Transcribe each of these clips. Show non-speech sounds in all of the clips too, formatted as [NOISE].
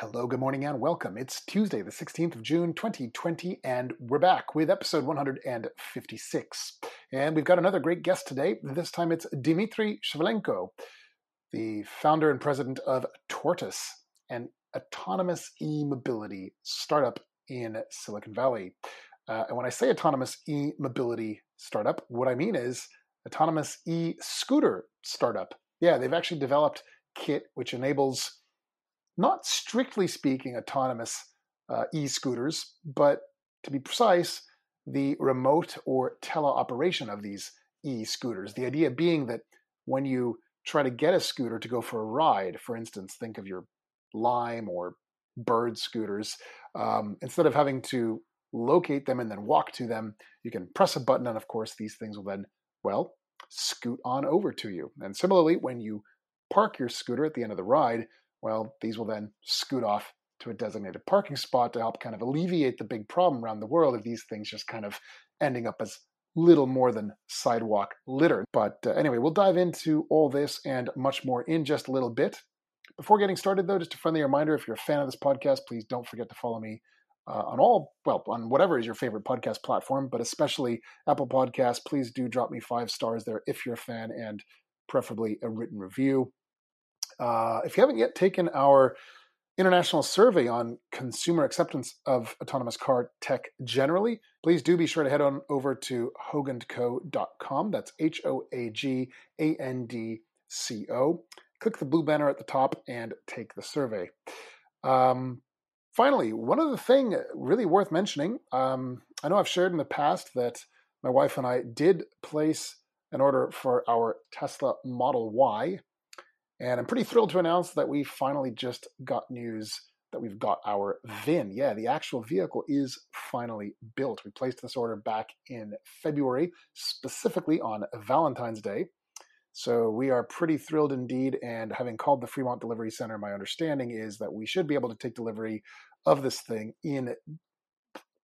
Hello, good morning, and welcome. It's Tuesday, the 16th of June, 2020, and we're back with episode 156. And we've got another great guest today. This time it's Dmitry Shevelenko, the founder and president of Tortoise, an autonomous e mobility startup in Silicon Valley. Uh, and when I say autonomous e mobility startup, what I mean is autonomous e scooter startup. Yeah, they've actually developed Kit, which enables not strictly speaking autonomous uh, e-scooters, but to be precise, the remote or teleoperation of these e-scooters. The idea being that when you try to get a scooter to go for a ride, for instance, think of your Lime or Bird scooters, um, instead of having to locate them and then walk to them, you can press a button, and of course, these things will then, well, scoot on over to you. And similarly, when you park your scooter at the end of the ride, well, these will then scoot off to a designated parking spot to help kind of alleviate the big problem around the world of these things just kind of ending up as little more than sidewalk litter. But uh, anyway, we'll dive into all this and much more in just a little bit. Before getting started, though, just a friendly reminder if you're a fan of this podcast, please don't forget to follow me uh, on all, well, on whatever is your favorite podcast platform, but especially Apple Podcasts. Please do drop me five stars there if you're a fan and preferably a written review. Uh, if you haven't yet taken our international survey on consumer acceptance of autonomous car tech generally, please do be sure to head on over to hoagandco.com. That's H O A G A N D C O. Click the blue banner at the top and take the survey. Um, finally, one other thing really worth mentioning um, I know I've shared in the past that my wife and I did place an order for our Tesla Model Y and I'm pretty thrilled to announce that we finally just got news that we've got our VIN. Yeah, the actual vehicle is finally built. We placed this order back in February, specifically on Valentine's Day. So we are pretty thrilled indeed. And having called the Fremont Delivery Center, my understanding is that we should be able to take delivery of this thing in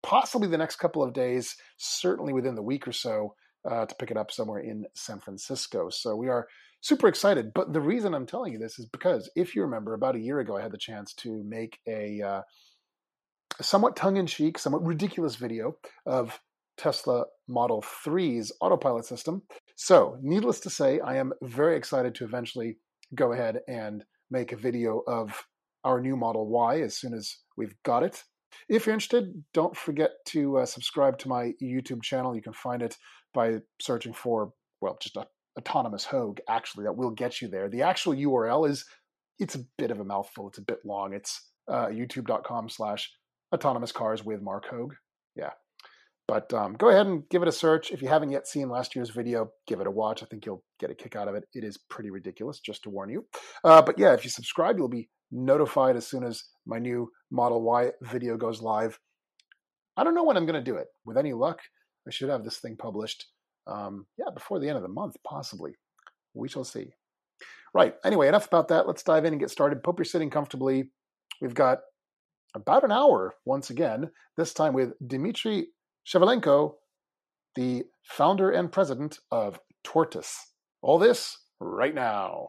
possibly the next couple of days, certainly within the week or so, uh, to pick it up somewhere in San Francisco. So we are super excited. But the reason I'm telling you this is because if you remember, about a year ago, I had the chance to make a, uh, somewhat tongue in cheek, somewhat ridiculous video of Tesla Model 3's autopilot system. So, needless to say, I am very excited to eventually go ahead and make a video of our new Model Y as soon as we've got it. If you're interested, don't forget to uh, subscribe to my YouTube channel. You can find it by searching for, well, just a autonomous Hoag actually that will get you there. The actual URL is it's a bit of a mouthful. It's a bit long. It's uh, youtube.com slash autonomous cars with Marc Hoag. Yeah. But um, go ahead and give it a search. If you haven't yet seen last year's video, give it a watch. I think you'll get a kick out of it. It is pretty ridiculous, just to warn you. Uh, but yeah, if you subscribe, you'll be notified as soon as my new Model Y video goes live. I don't know when I'm going to do it. With any luck, I should have this thing published um, yeah, before the end of the month, possibly. We shall see. Right. Anyway, enough about that. Let's dive in and get started. Pope you're sitting comfortably. We've got about an hour once again, this time with Dmitry Shevelenko, the founder and president of Tortoise. All this right now.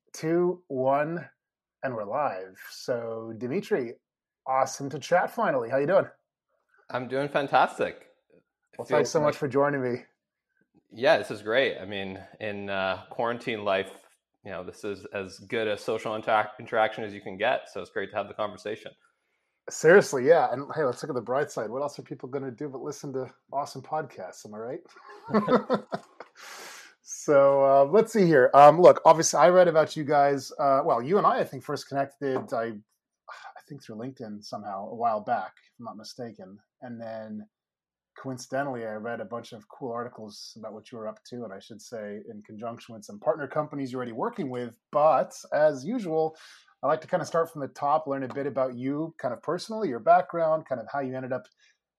two, one, and we're live. So, Dmitry, awesome to chat finally. How you doing? I'm doing fantastic. Well, thanks so much for joining me. Yeah, this is great. I mean, in uh, quarantine life, you know, this is as good a social inter- interaction as you can get. So it's great to have the conversation. Seriously, yeah. And hey, let's look at the bright side. What else are people going to do but listen to awesome podcasts? Am I right? [LAUGHS] [LAUGHS] So uh, let's see here. Um, look, obviously, I read about you guys. Uh, well, you and I, I think, first connected. I, I think through LinkedIn somehow a while back, if I'm not mistaken. And then coincidentally, I read a bunch of cool articles about what you were up to, and I should say in conjunction with some partner companies you're already working with. But as usual, I like to kind of start from the top, learn a bit about you, kind of personally, your background, kind of how you ended up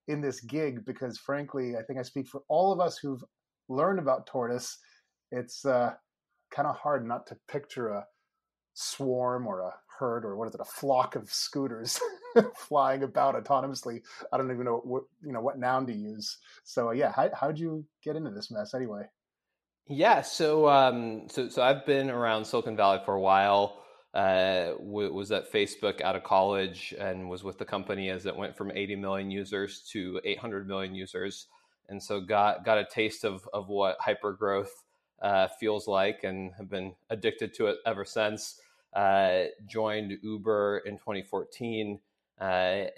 in this gig. Because frankly, I think I speak for all of us who've learned about Tortoise. It's uh, kind of hard not to picture a swarm or a herd or what is it a flock of scooters [LAUGHS] flying about autonomously. I don't even know what you know what noun to use. So uh, yeah how, how'd you get into this mess anyway? Yeah so um so so i've been around silicon valley for a while uh, w- was at Facebook out of college and was with the company as it went from 80 million users to 800 million users, and so got got a taste of of what hyper growth uh, feels like, and have been addicted to it ever since. Uh, joined Uber in 2014 uh,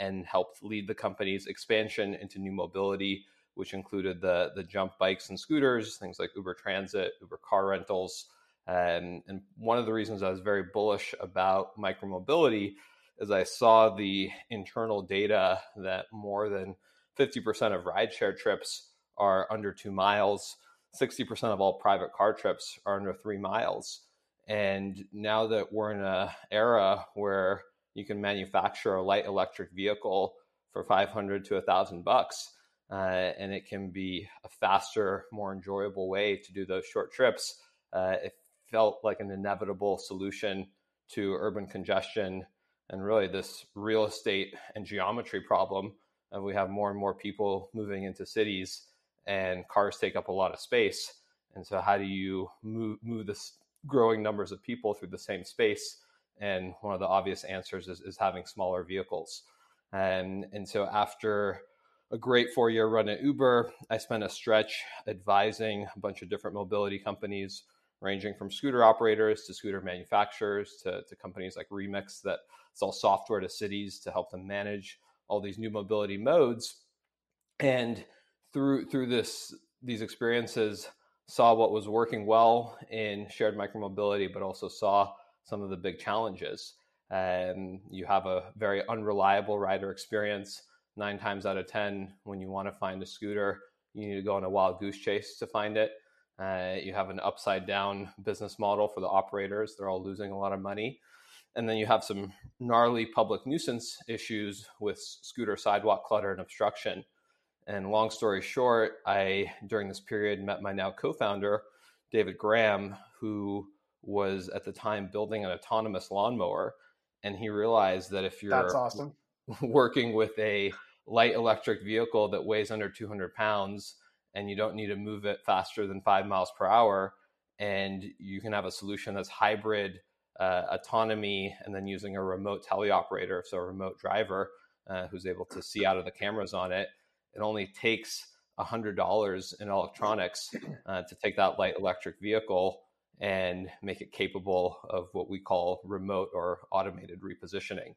and helped lead the company's expansion into new mobility, which included the the jump bikes and scooters, things like Uber Transit, Uber Car Rentals. Um, and one of the reasons I was very bullish about micromobility is I saw the internal data that more than 50% of rideshare trips are under two miles. 60% of all private car trips are under three miles. And now that we're in an era where you can manufacture a light electric vehicle for 500 to 1000 bucks, uh, and it can be a faster, more enjoyable way to do those short trips, uh, it felt like an inevitable solution to urban congestion and really this real estate and geometry problem. Uh, we have more and more people moving into cities, and cars take up a lot of space. And so, how do you move move this growing numbers of people through the same space. And one of the obvious answers is, is having smaller vehicles. And, and so after a great four year run at Uber, I spent a stretch advising a bunch of different mobility companies, ranging from scooter operators to scooter manufacturers to, to companies like Remix that sell software to cities to help them manage all these new mobility modes. And through through this these experiences, saw what was working well in shared micromobility, but also saw some of the big challenges. Um, you have a very unreliable rider experience. Nine times out of 10, when you want to find a scooter, you need to go on a wild goose chase to find it. Uh, you have an upside down business model for the operators. They're all losing a lot of money. And then you have some gnarly public nuisance issues with scooter sidewalk clutter and obstruction. And long story short, I, during this period, met my now co founder, David Graham, who was at the time building an autonomous lawnmower. And he realized that if you're That's awesome. [LAUGHS] working with a light electric vehicle that weighs under 200 pounds and you don't need to move it faster than five miles per hour, and you can have a solution that's hybrid uh, autonomy and then using a remote teleoperator, so a remote driver uh, who's able to see out of the cameras on it it only takes $100 in electronics [CLEARS THROAT] uh, to take that light electric vehicle and make it capable of what we call remote or automated repositioning.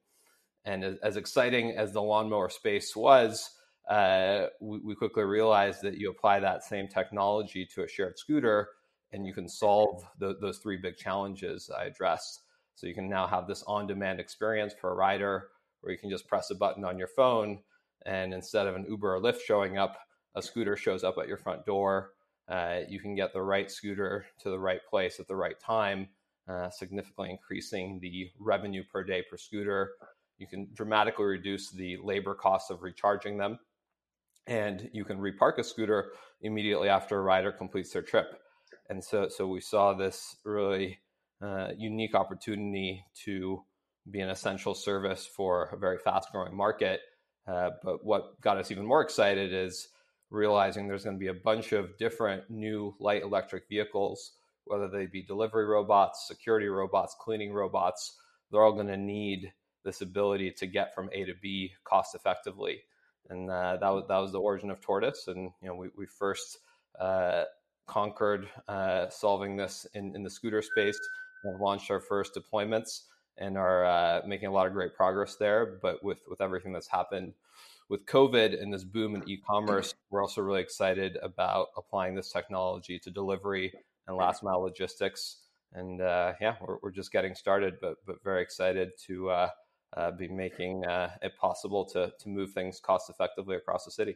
And as, as exciting as the lawnmower space was, uh, we, we, quickly realized that you apply that same technology to a shared scooter and you can solve the, those three big challenges I addressed. So you can now have this on demand experience for a rider where you can just press a button on your phone and instead of an Uber or Lyft showing up, a scooter shows up at your front door. Uh, you can get the right scooter to the right place at the right time, uh, significantly increasing the revenue per day per scooter. You can dramatically reduce the labor costs of recharging them. And you can repark a scooter immediately after a rider completes their trip. And so, so we saw this really uh, unique opportunity to be an essential service for a very fast growing market uh, but what got us even more excited is realizing there's going to be a bunch of different new light electric vehicles, whether they be delivery robots, security robots, cleaning robots. They're all going to need this ability to get from A to B cost effectively. And uh, that was that was the origin of Tortoise. And you know, we we first uh, conquered uh, solving this in, in the scooter space. and launched our first deployments and are uh, making a lot of great progress there. But with with everything that's happened with COVID and this boom in e-commerce, [CLEARS THROAT] we're also really excited about applying this technology to delivery and last mile logistics. And uh, yeah, we're, we're just getting started, but but very excited to uh, uh, be making uh, it possible to to move things cost effectively across the city.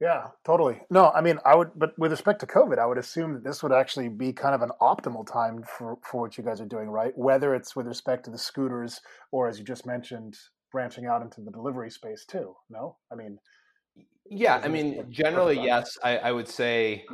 Yeah, totally. No, I mean, I would, but with respect to COVID, I would assume that this would actually be kind of an optimal time for, for what you guys are doing, right? Whether it's with respect to the scooters or, as you just mentioned, branching out into the delivery space too. No, I mean, yeah, I mean, generally, yes. I, I would say,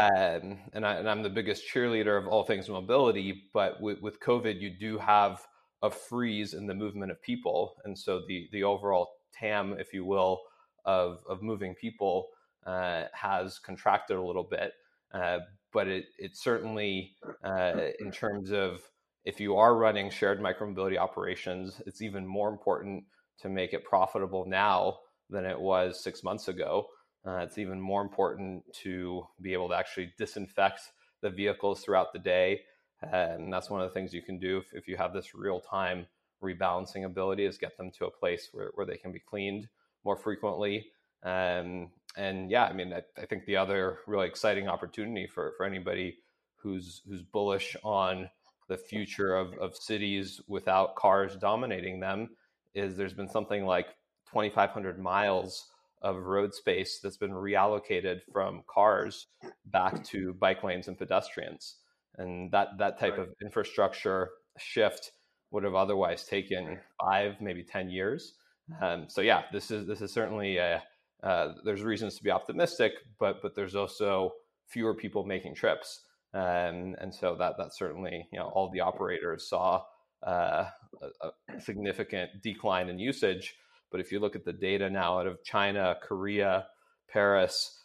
um, and, I, and I'm the biggest cheerleader of all things mobility, but with, with COVID, you do have a freeze in the movement of people, and so the the overall TAM, if you will, of of moving people uh, has contracted a little bit. Uh, but it it certainly, uh, in terms of if you are running shared micromobility operations, it's even more important to make it profitable now than it was six months ago. Uh, it's even more important to be able to actually disinfect the vehicles throughout the day. and that's one of the things you can do if, if you have this real time rebalancing ability is get them to a place where, where they can be cleaned more frequently. Um, and yeah, I mean, I, I, think the other really exciting opportunity for, for anybody who's who's bullish on the future of, of cities without cars dominating them is there's been something like 2,500 miles of road space that's been reallocated from cars back [CLEARS THROAT] to bike lanes and pedestrians. And that, that type right. of infrastructure shift would have otherwise taken five, maybe 10 years. Um, so yeah, this is this is certainly a, uh, there's reasons to be optimistic, but but there's also fewer people making trips, um, and so that that certainly you know all the operators saw uh, a, a, significant decline in usage. But if you look at the data now out of China, Korea, Paris,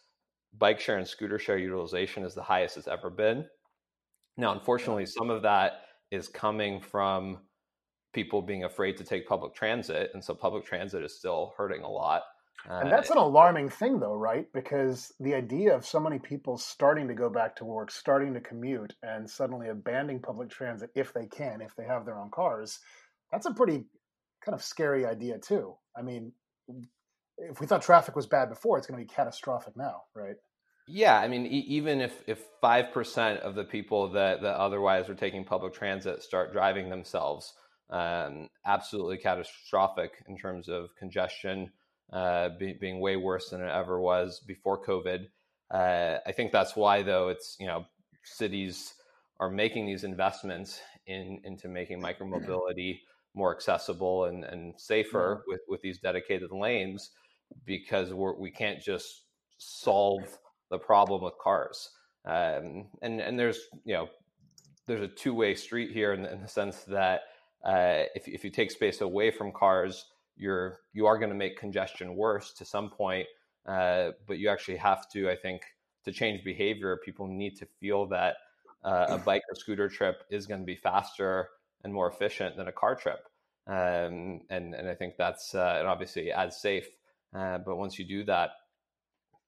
bike share and scooter share utilization is the highest it's ever been. Now, unfortunately, some of that is coming from people being afraid to take public transit, and so public transit is still hurting a lot. Uh, and that's an alarming thing, though, right? Because the idea of so many people starting to go back to work, starting to commute, and suddenly abandoning public transit if they can, if they have their own cars, that's a pretty kind of scary idea, too. I mean, if we thought traffic was bad before, it's going to be catastrophic now, right? Yeah, I mean, e- even if if five percent of the people that that otherwise were taking public transit start driving themselves, um, absolutely catastrophic in terms of congestion, uh, be, being way worse than it ever was before COVID. Uh, I think that's why, though, it's you know cities are making these investments in into making micromobility more accessible and, and safer with, with these dedicated lanes because we're, we can't just solve the problem with cars. Um, and and there's you know there's a two way street here in, in the sense that uh, if, if you take space away from cars, you're you are going to make congestion worse to some point. Uh, but you actually have to, I think, to change behavior, people need to feel that uh, a [CLEARS THROAT] bike or scooter trip is going to be faster and more efficient than a car trip. Um, and and I think that's uh, and obviously as safe. Uh, but once you do that,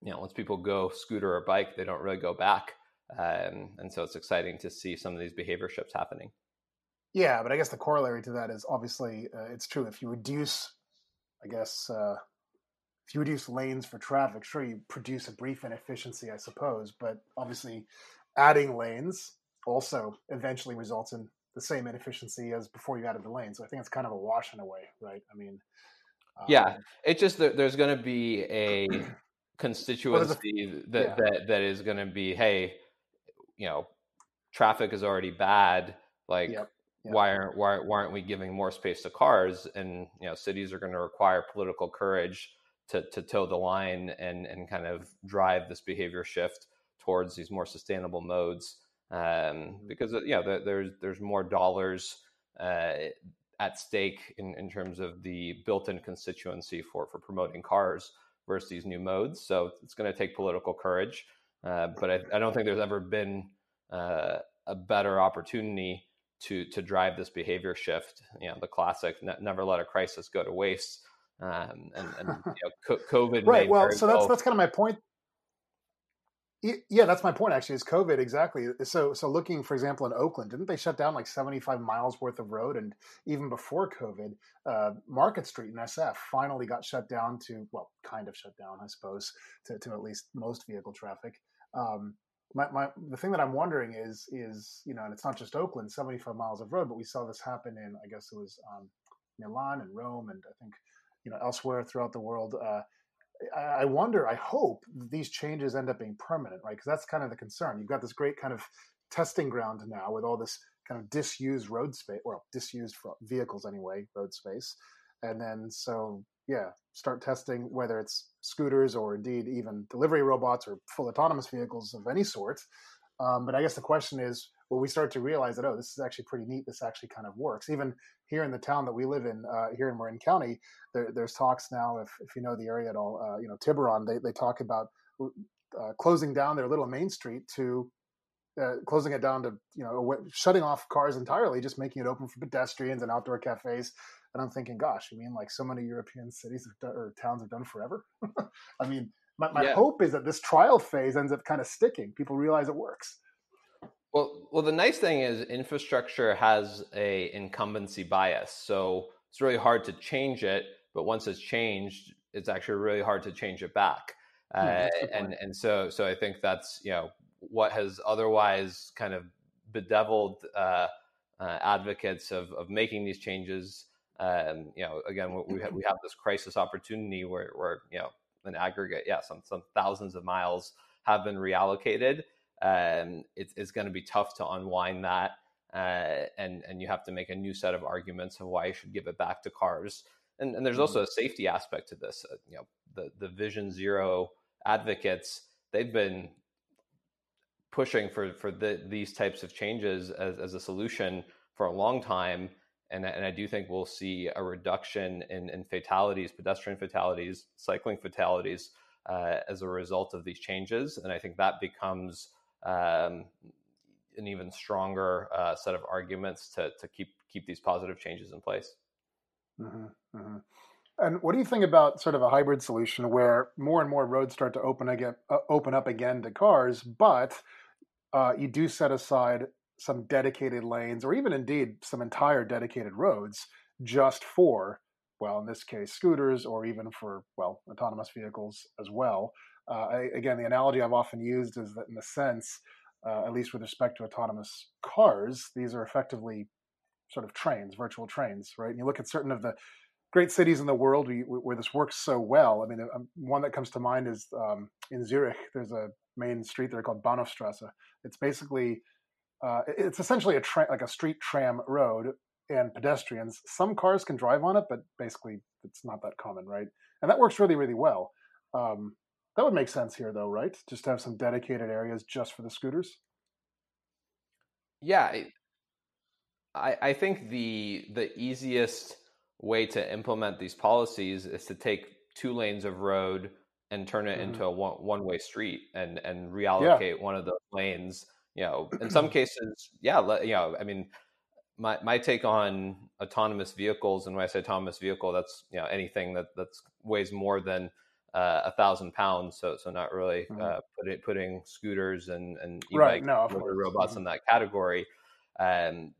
you know, once people go scooter or bike, they don't really go back. Um, and so it's exciting to see some of these behavior shifts happening. Yeah, but I guess the corollary to that is obviously uh, it's true. If you reduce, I guess, uh, if you reduce lanes for traffic, sure, you produce a brief inefficiency, I suppose. But obviously, adding lanes also eventually results in the same inefficiency as before you added the lane. So I think it's kind of a wash in a way, right? I mean, um, yeah, it's just that there's going to be a [CLEARS THROAT] constituency well, a, that, yeah. that that is going to be, hey, you know, traffic is already bad. Like, yep. Yep. why aren't why, why aren't we giving more space to cars? And you know, cities are going to require political courage to to toe the line and and kind of drive this behavior shift towards these more sustainable modes. Um, mm-hmm. because uh, you know, there's there's more dollars uh, at stake in, in terms of the built-in constituency for for promoting cars versus these new modes. So it's going to take political courage. Uh, but I, I, don't think there's ever been uh, a better opportunity to to drive this behavior shift. You know, the classic "never let a crisis go to waste." Um, and, and [LAUGHS] you know, COVID, right? Well, so that's that's kind of my point. Yeah, that's my point. Actually, is COVID exactly? So, so looking, for example, in Oakland, didn't they shut down like seventy-five miles worth of road? And even before COVID, uh, Market Street in SF finally got shut down to well, kind of shut down, I suppose, to, to at least most vehicle traffic. Um, my, my the thing that I'm wondering is is you know, and it's not just Oakland, 75 miles of road, but we saw this happen in I guess it was um, Milan and Rome, and I think you know elsewhere throughout the world. Uh, I wonder, I hope these changes end up being permanent, right? Because that's kind of the concern. You've got this great kind of testing ground now with all this kind of disused road space, well, disused vehicles anyway, road space. And then, so yeah, start testing whether it's scooters or indeed even delivery robots or full autonomous vehicles of any sort. Um, but I guess the question is, will we start to realize that oh, this is actually pretty neat. This actually kind of works. Even here in the town that we live in, uh, here in Marin County, there, there's talks now. If, if you know the area at all, uh, you know Tiburon, they they talk about uh, closing down their little main street to uh, closing it down to you know shutting off cars entirely, just making it open for pedestrians and outdoor cafes. And I'm thinking, gosh, you mean like so many European cities done, or towns have done forever? [LAUGHS] I mean, my, my yeah. hope is that this trial phase ends up kind of sticking. People realize it works. Well, well, the nice thing is infrastructure has a incumbency bias, so it's really hard to change it. But once it's changed, it's actually really hard to change it back. Hmm, uh, and and so so I think that's you know what has otherwise kind of bedeviled uh, uh, advocates of of making these changes. Um, you know, again, we have, we have this crisis opportunity where where you know an aggregate, yeah, some some thousands of miles have been reallocated um, it's, it's going to be tough to unwind that. Uh, and and you have to make a new set of arguments of why you should give it back to cars. And, and there's also mm-hmm. a safety aspect to this. Uh, you know, the the Vision Zero advocates they've been pushing for for the, these types of changes as, as a solution for a long time. And, and I do think we'll see a reduction in, in fatalities, pedestrian fatalities, cycling fatalities uh, as a result of these changes. And I think that becomes um, an even stronger uh, set of arguments to, to keep keep these positive changes in place. Mm-hmm, mm-hmm. And what do you think about sort of a hybrid solution where more and more roads start to open again, uh, open up again to cars, but uh, you do set aside some dedicated lanes, or even indeed some entire dedicated roads, just for well, in this case, scooters, or even for well, autonomous vehicles as well. Uh, I, again, the analogy I've often used is that, in a sense, uh, at least with respect to autonomous cars, these are effectively sort of trains, virtual trains, right? And you look at certain of the great cities in the world where this works so well. I mean, um, one that comes to mind is um, in Zurich. There's a main street there called Bahnhofstrasse. It's basically uh, it's essentially a tra- like a street tram road and pedestrians. Some cars can drive on it, but basically it's not that common, right? And that works really, really well. Um, that would make sense here, though, right? Just to have some dedicated areas just for the scooters. Yeah, I I think the the easiest way to implement these policies is to take two lanes of road and turn it mm-hmm. into a one one way street and and reallocate yeah. one of those lanes. You know, in some [CLEARS THROAT] cases, yeah, you know, I mean, my my take on autonomous vehicles, and when I say autonomous vehicle, that's you know anything that that's weighs more than uh, a thousand pounds, so so not really mm-hmm. uh, putting putting scooters and and right, no, robots mm-hmm. in that category. Um,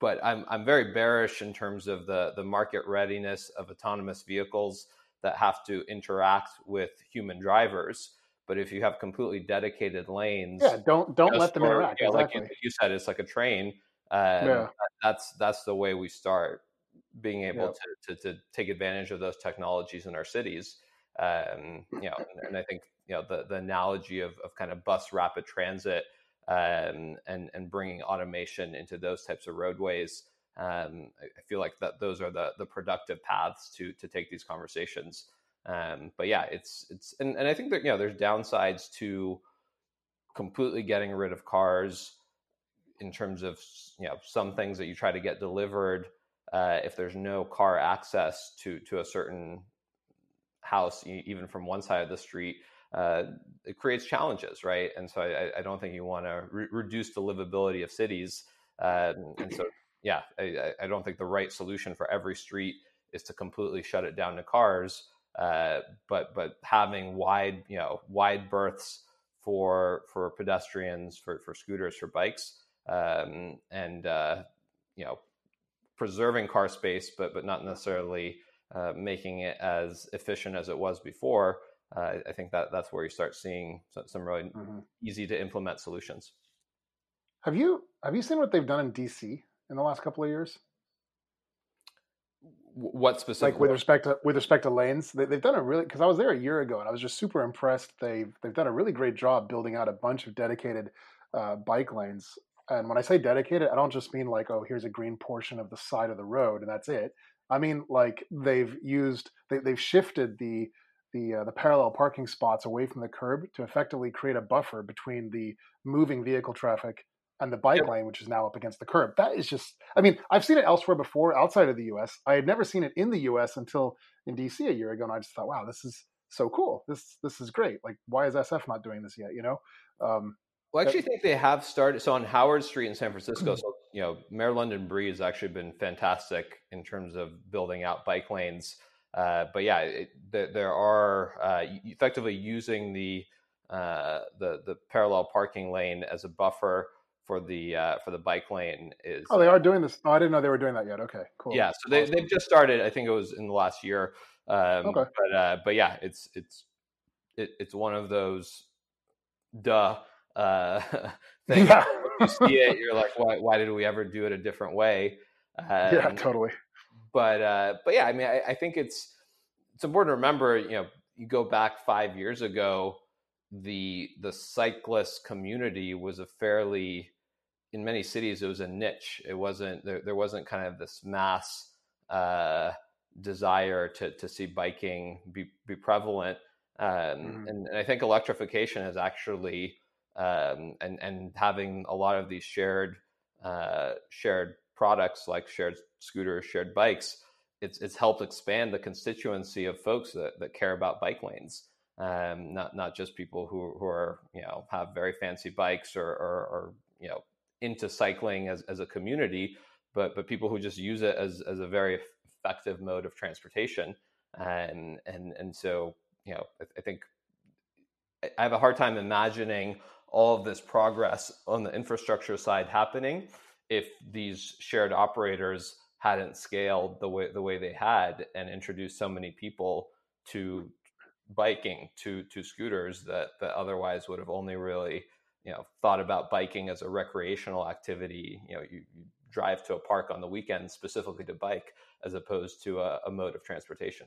but I'm I'm very bearish in terms of the the market readiness of autonomous vehicles that have to interact with human drivers. But if you have completely dedicated lanes, yeah, don't don't let them for, interact. You exactly. Like you said, it's like a train. Um, yeah. That's that's the way we start being able yep. to, to, to take advantage of those technologies in our cities. Um, you know, and, and, I think you know the the analogy of of kind of bus rapid transit um, and and bringing automation into those types of roadways. Um, I feel like that those are the the productive paths to to take these conversations. Um, but yeah, it's it's and, and I think that you know there's downsides to completely getting rid of cars in terms of you know some things that you try to get delivered uh, if there's no car access to to a certain house, even from one side of the street, uh, it creates challenges, right? And so I, I don't think you want to re- reduce the livability of cities. Uh, and so, [CLEARS THROAT] yeah, I, I, don't think the right solution for every street is to completely shut it down to cars. Uh, but but having wide you know wide berths for for pedestrians, for for scooters, for bikes, um, and uh, you know preserving car space, but but not necessarily uh, making it as efficient as it was before, uh, I think that that's where you start seeing some, really mm-hmm. easy to implement solutions. Have you have you seen what they've done in DC in the last couple of years? What specifically? Like with respect to with respect to lanes, they, have done a really because I was there a year ago and I was just super impressed. They've they've done a really great job building out a bunch of dedicated uh, bike lanes. And when I say dedicated, I don't just mean like oh here's a green portion of the side of the road and that's it. I mean like they've used they, they've shifted the the uh, the parallel parking spots away from the curb to effectively create a buffer between the moving vehicle traffic and the bike yep. lane, which is now up against the curb. That is just, I mean, I've seen it elsewhere before outside of the US. I had never seen it in the US until in DC a year ago. And I just thought, wow, this is so cool. This, this is great. Like, why is SF not doing this yet? You know? Um, well, I actually think they have started. So on Howard Street in San Francisco, so, you know, Mayor London Breed has actually been fantastic in terms of building out bike lanes. Uh, but yeah, it, there, there, are uh, effectively using the, uh, the the parallel parking lane as a buffer for the uh, for the bike lane is. Oh, they are doing this. Oh, I didn't know they were doing that yet. Okay, cool. Yeah, so they they've just started. I think it was in the last year. Um, okay. But uh, but yeah, it's it's it, it's one of those duh uh, [LAUGHS] things. Yeah. you see it, you're like, why why did we ever do it a different way? [LAUGHS] Um, yeah, totally. But uh, but yeah, I mean, I, I think it's it's important to remember. You know, you go back five years ago the the cyclist community was a fairly in many cities it was a niche. It wasn't there, there wasn't kind of this mass uh, desire to to see biking be, be prevalent. Um, mm-hmm. and, and, i think electrification has actually um, and and having a lot of these shared uh, shared products like shared scooters shared bikes it's it's helped expand the constituency of folks that, that care about bike lanes. Um, not not just people who who are you know have very fancy bikes or, or, or you know into cycling as, as a community, but but people who just use it as as a very effective mode of transportation, and and and so you know I, I think I have a hard time imagining all of this progress on the infrastructure side happening if these shared operators hadn't scaled the way the way they had and introduced so many people to biking to to scooters that that otherwise would have only really you know thought about biking as a recreational activity you know you, you drive to a park on the weekend specifically to bike as opposed to a, a mode of transportation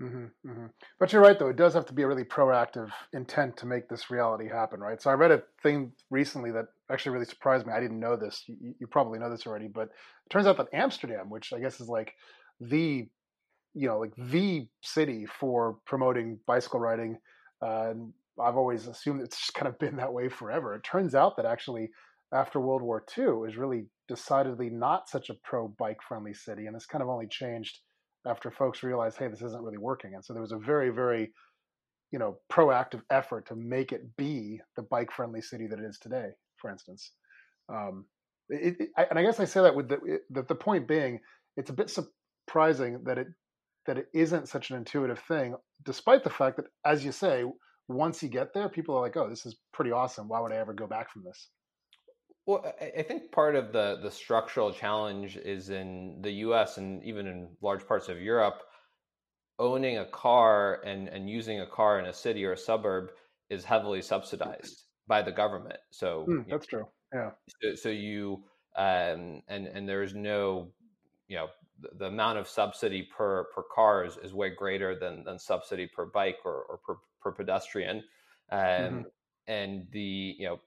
Mm-hmm, mm-hmm. But you're right, though. It does have to be a really proactive intent to make this reality happen, right? So I read a thing recently that actually really surprised me. I didn't know this. You, you probably know this already, but it turns out that Amsterdam, which I guess is like the, you know, like the city for promoting bicycle riding, uh, and I've always assumed it's just kind of been that way forever. It turns out that actually after World War II is really decidedly not such a pro bike friendly city, and it's kind of only changed after folks realized, hey, this isn't really working. And so there was a very, very, you know, proactive effort to make it be the bike friendly city that it is today, for instance. Um, it, it, I, and I guess I say that with the, the, the point being, it's a bit surprising that it that it isn't such an intuitive thing, despite the fact that, as you say, once you get there, people are like, "Oh, this is pretty awesome. Why would I ever go back from this?" Well, I think part of the the structural challenge is in the U.S. and even in large parts of Europe, owning a car and and using a car in a city or a suburb is heavily subsidized by the government. So mm, that's true. Yeah. So, so you um, and and there's no, you know, the, the, amount of subsidy per per car is, is way greater than than subsidy per bike or, or per, per pedestrian. Um, mm-hmm. And the you know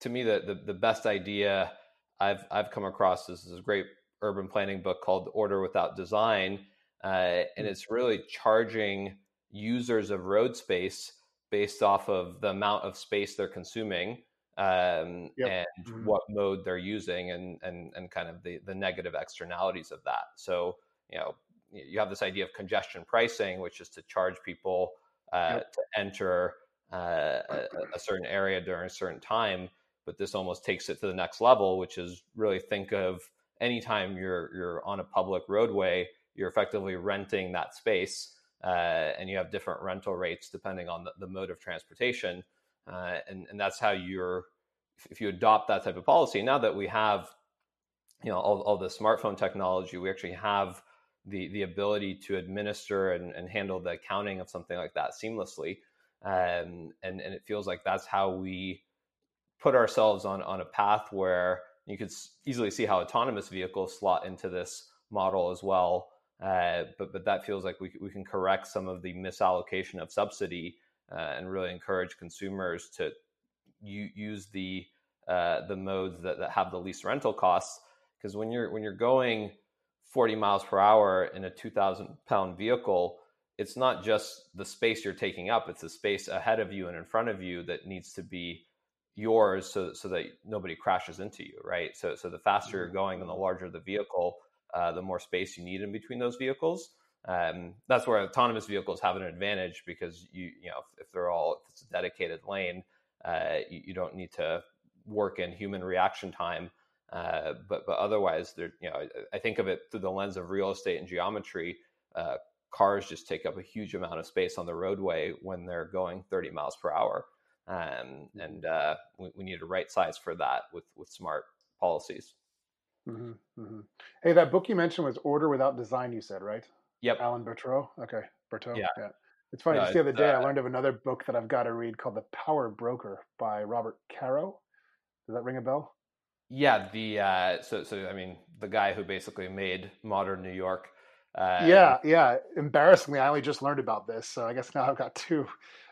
to me the, the, the best idea I've I've come across is this great urban planning book called Order Without Design, uh, and hmm. it's really charging users of road space based off of the amount of space they're consuming um, yep. and mm-hmm. what mode they're using and and and kind of the the negative externalities of that. So you know you have this idea of congestion pricing, which is to charge people uh, yep. to enter uh, a, a, certain area during a certain time but this almost takes it to the next level, which is really think of anytime you're you're on a public roadway, you're effectively renting that space, uh, and you have different rental rates depending on the, the mode of transportation, uh, and and that's how you're if you adopt that type of policy. Now that we have you know all, all the smartphone technology, we actually have the the ability to administer and, and handle the accounting of something like that seamlessly. Um, and and it feels like that's how we put ourselves on on a path where you could easily see how autonomous vehicles slot into this model as well. Uh, but but that feels like we we can correct some of the misallocation of subsidy uh, and really encourage consumers to u- use the uh, the modes that, that have the least rental costs. Because when you're when you're going 40 miles per hour in a 2,000 pound vehicle, it's not just the space you're taking up; it's the space ahead of you and in front of you that needs to be yours, so so that nobody crashes into you, right? So so the faster you're mm-hmm. going and the larger the vehicle, uh, the more space you need in between those vehicles. Um, that's where autonomous vehicles have an advantage because you you know if, if they're all if it's a dedicated lane, uh, you, you, don't need to work in human reaction time. Uh, but but otherwise, there you know I, I, think of it through the lens of real estate and geometry. Uh, cars just take up a huge amount of space on the roadway when they're going 30 miles per hour, um, and uh, we, we, need a right size for that with with smart policies. Mm-hmm, mm-hmm. Hey, that book you mentioned was Order Without Design. You said right? Yep. Alain Bertaud. Okay, Bertaud. Yeah. yeah. It's funny. No, just the other day, I learned of another book that I've got to read called The Power Broker by Robert Caro. Does that ring a bell? Yeah, the uh, so so I mean the guy who basically made modern New York. Uh, yeah, yeah. Embarrassingly, I only just learned about this, so I guess now I've got two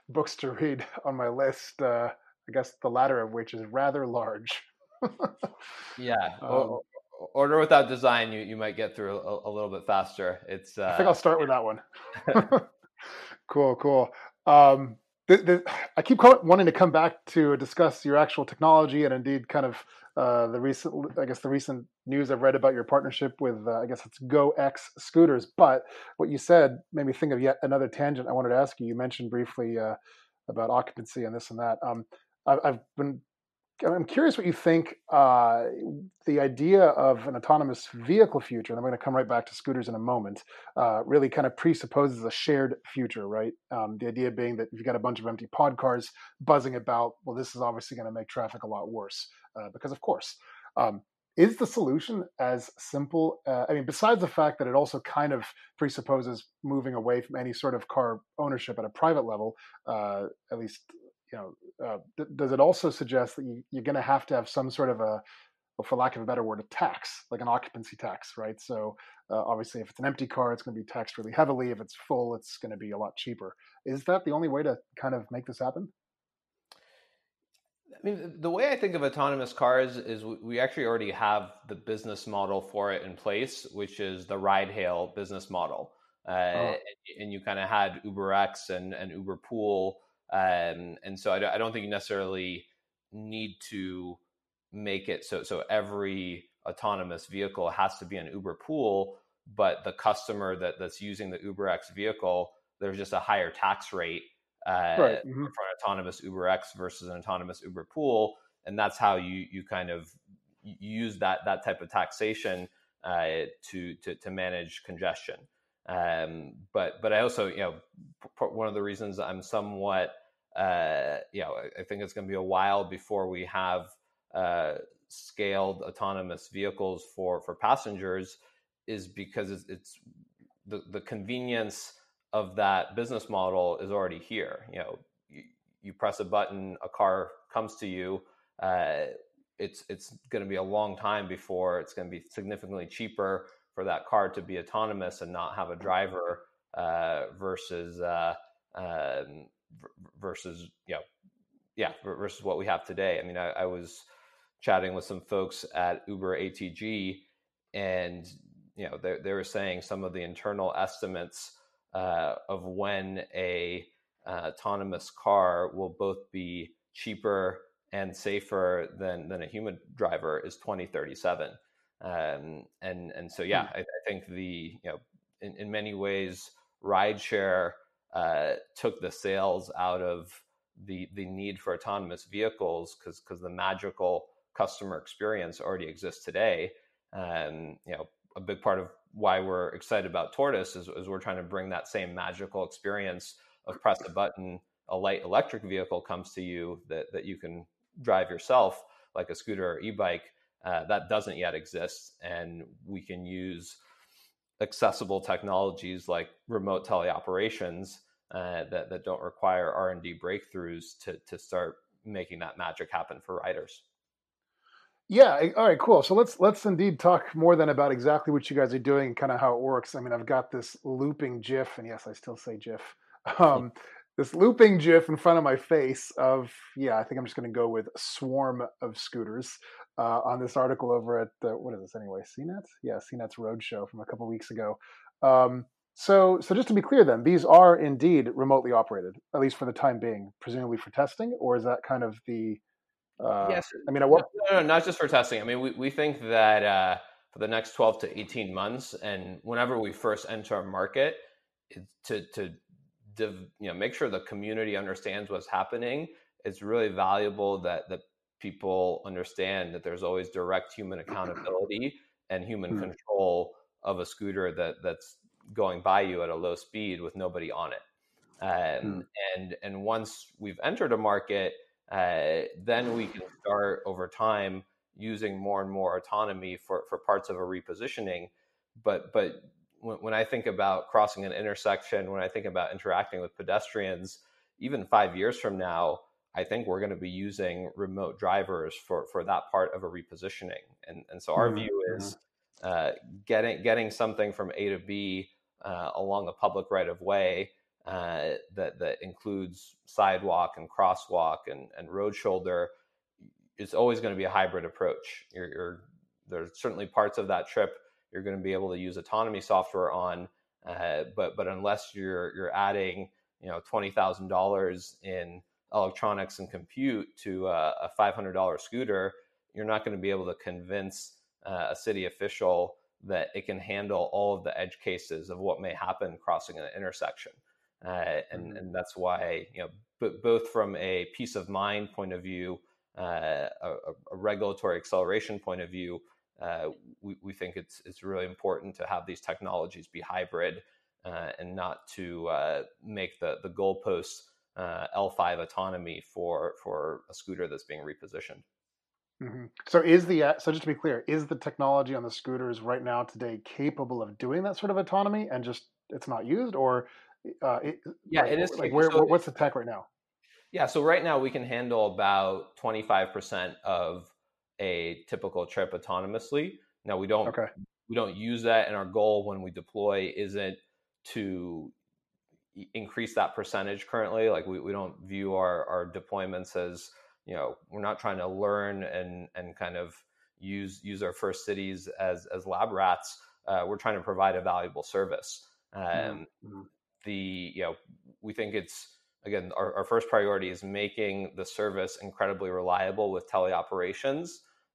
books to read [LAUGHS] on my list. Uh, I guess the latter of which is rather large. yeah, [LAUGHS] um, Order Without Design, you you might get through a, a little bit faster. It's. I think I'll uh, start with that one. [LAUGHS] cool, cool. Um, the, the, I keep wanting to come back to discuss your actual technology and indeed kind of uh, the recent, I guess the recent news I've read about your partnership with, uh, I guess it's GoX scooters. But what you said made me think of yet another tangent I wanted to ask you. You mentioned briefly uh, about occupancy and this and that. Um, I've been I'm curious what you think uh, the idea of an autonomous vehicle future, and I'm going to come right back to scooters in a moment, uh, really kind of presupposes a shared future, right? Um, the idea being that if you've got a bunch of empty pod cars buzzing about, well, this is obviously going to make traffic a lot worse, uh, because of course. Um, is the solution as simple? Uh, I mean, besides the fact that it also kind of presupposes moving away from any sort of car ownership at a private level, uh, at least you know, uh, th- does it also suggest that you, you're going to have to have some sort of a, well, for lack of a better word, a tax, like an occupancy tax, right? So uh, obviously, if it's an empty car, it's going to be taxed really heavily. If it's full, it's going to be a lot cheaper. Is that the only way to kind of make this happen? I mean, the way I think of autonomous cars is we actually already have the business model for it in place, which is the ride hail business model. Uh, oh. and, you kind of had UberX and, and Uber Pool um, and so I, I don't think you necessarily need to make it so so every autonomous vehicle has to be an Uber pool, but the customer that that's using the UberX vehicle, there's just a higher tax rate uh, right. mm-hmm. for an autonomous UberX versus an autonomous Uber pool, and that's how you you kind of use that that type of taxation uh, to, to to manage congestion. Um, but but I also you know one of the reasons I'm somewhat uh, you know I think it's going to be a while before we have uh, scaled autonomous vehicles for for passengers is because it's, it's the the convenience of that business model is already here. You know, you, you press a button, a car comes to you. Uh, it's it's going to be a long time before it's going to be significantly cheaper for that car to be autonomous and not have a driver uh, versus uh, um, versus you know yeah versus what we have today. I mean, I, I, was chatting with some folks at Uber ATG, and you know they they were saying some of the internal estimates uh, of when a uh, autonomous car will both be cheaper and safer than than a human driver is 2037 um, and and so yeah, hmm. I, I, think the you know in, in many ways rideshare uh, took the sails out of the the need for autonomous vehicles because because the magical customer experience already exists today. Um, you know, a big part of why we're excited about Tortoise is, is we're trying to bring that same magical experience of press a button, a light electric vehicle comes to you that, that you can drive yourself, like a scooter or e-bike. Uh, that doesn't yet exist, and we can use accessible technologies like remote teleoperations uh, that that don't require R and D breakthroughs to to start making that magic happen for writers. Yeah. All right. Cool. So let's let's indeed talk more than about exactly what you guys are doing and kind of how it works. I mean, I've got this looping GIF, and yes, I still say GIF. [LAUGHS] Um, this looping GIF in front of my face of yeah. I think I'm just going to go with swarm of scooters uh, on this article over at the, what is this anyway? CNET? Yeah, CNET's Roadshow from a couple weeks ago. Um, so, so just to be clear, then these are indeed remotely operated, at least for the time being, presumably for testing, or is that kind of the? Uh, yes. I mean, what? No, no, not just for testing. I mean, we we think that uh, for the next twelve to eighteen months, and whenever we first enter a market, to to div, you know make sure the community understands what's happening. It's really valuable that that people understand that there's always direct human accountability and human mm. control of a scooter that that's going by you at a low speed with nobody on it. Um, mm. And and once we've entered a market, uh, then we can start over time using more and more autonomy for, for parts of a repositioning. But but when, when I think about crossing an intersection, when I think about interacting with pedestrians, even five years from now, I think we're going to be using remote drivers for for that part of a repositioning. And and so our mm-hmm. view is uh, getting getting something from A to B uh, along a public right of way uh, that that includes sidewalk and crosswalk and and road shoulder. is always going to be a hybrid approach. You're, you're, there's certainly parts of that trip you're going to be able to use autonomy software on, uh, but but unless you're you're adding you know twenty thousand dollars in electronics and compute to a, a $500 scooter, you're not going to be able to convince uh, a city official that it can handle all of the edge cases of what may happen crossing an intersection. Uh, and, mm-hmm. and that's why, you know, b- both from a peace of mind point of view, uh, a, a, regulatory acceleration point of view, uh, we, we think it's, it's really important to have these technologies be hybrid uh, and not to uh, make the, the goalposts uh, L5 autonomy for for a scooter that's being repositioned. Mm-hmm. So is the so just to be clear, is the technology on the scooters right now today capable of doing that sort of autonomy and just it's not used, or uh, it, yeah, it is. Like where, so what's the tech right now? Yeah, so right now we can handle about twenty five percent of a typical trip autonomously. Now we don't okay. we don't use that, and our goal when we deploy isn't to increase that percentage currently. Like we, we don't view our, our deployments as, you know, we're not trying to learn and, and kind of use, use our first cities as, as lab rats. Uh, we're trying to provide a valuable service. Um, mm-hmm. The, you know, we think it's, again, our, our first priority is making the service incredibly reliable with teleoperations,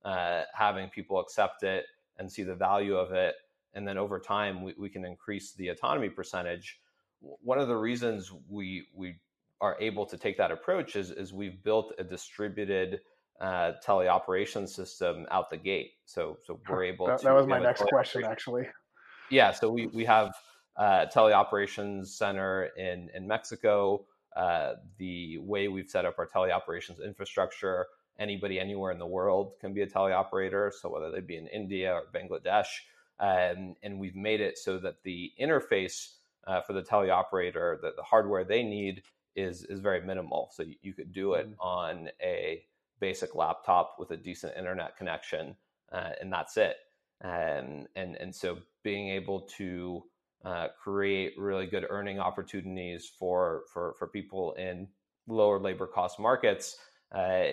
uh, having people accept it and see the value of it. And then over time, we, we can increase the autonomy percentage one of the reasons we we are able to take that approach is is we've built a distributed uh, teleoperation system out the gate. So so we're able that, to. That was my next question, actually. Yeah, so we we have uh, teleoperations center in in Mexico. Uh, the way we've set up our teleoperations infrastructure, anybody anywhere in the world can be a teleoperator. So whether they be in India or Bangladesh, um, and we've made it so that the interface uh, for the teleoperator, the, the hardware they need is is very minimal. So you, you could do it mm-hmm. on a basic laptop with a decent internet connection, uh, and that's it. And and and so being able to uh, create really good earning opportunities for for for people in lower labor cost markets, uh,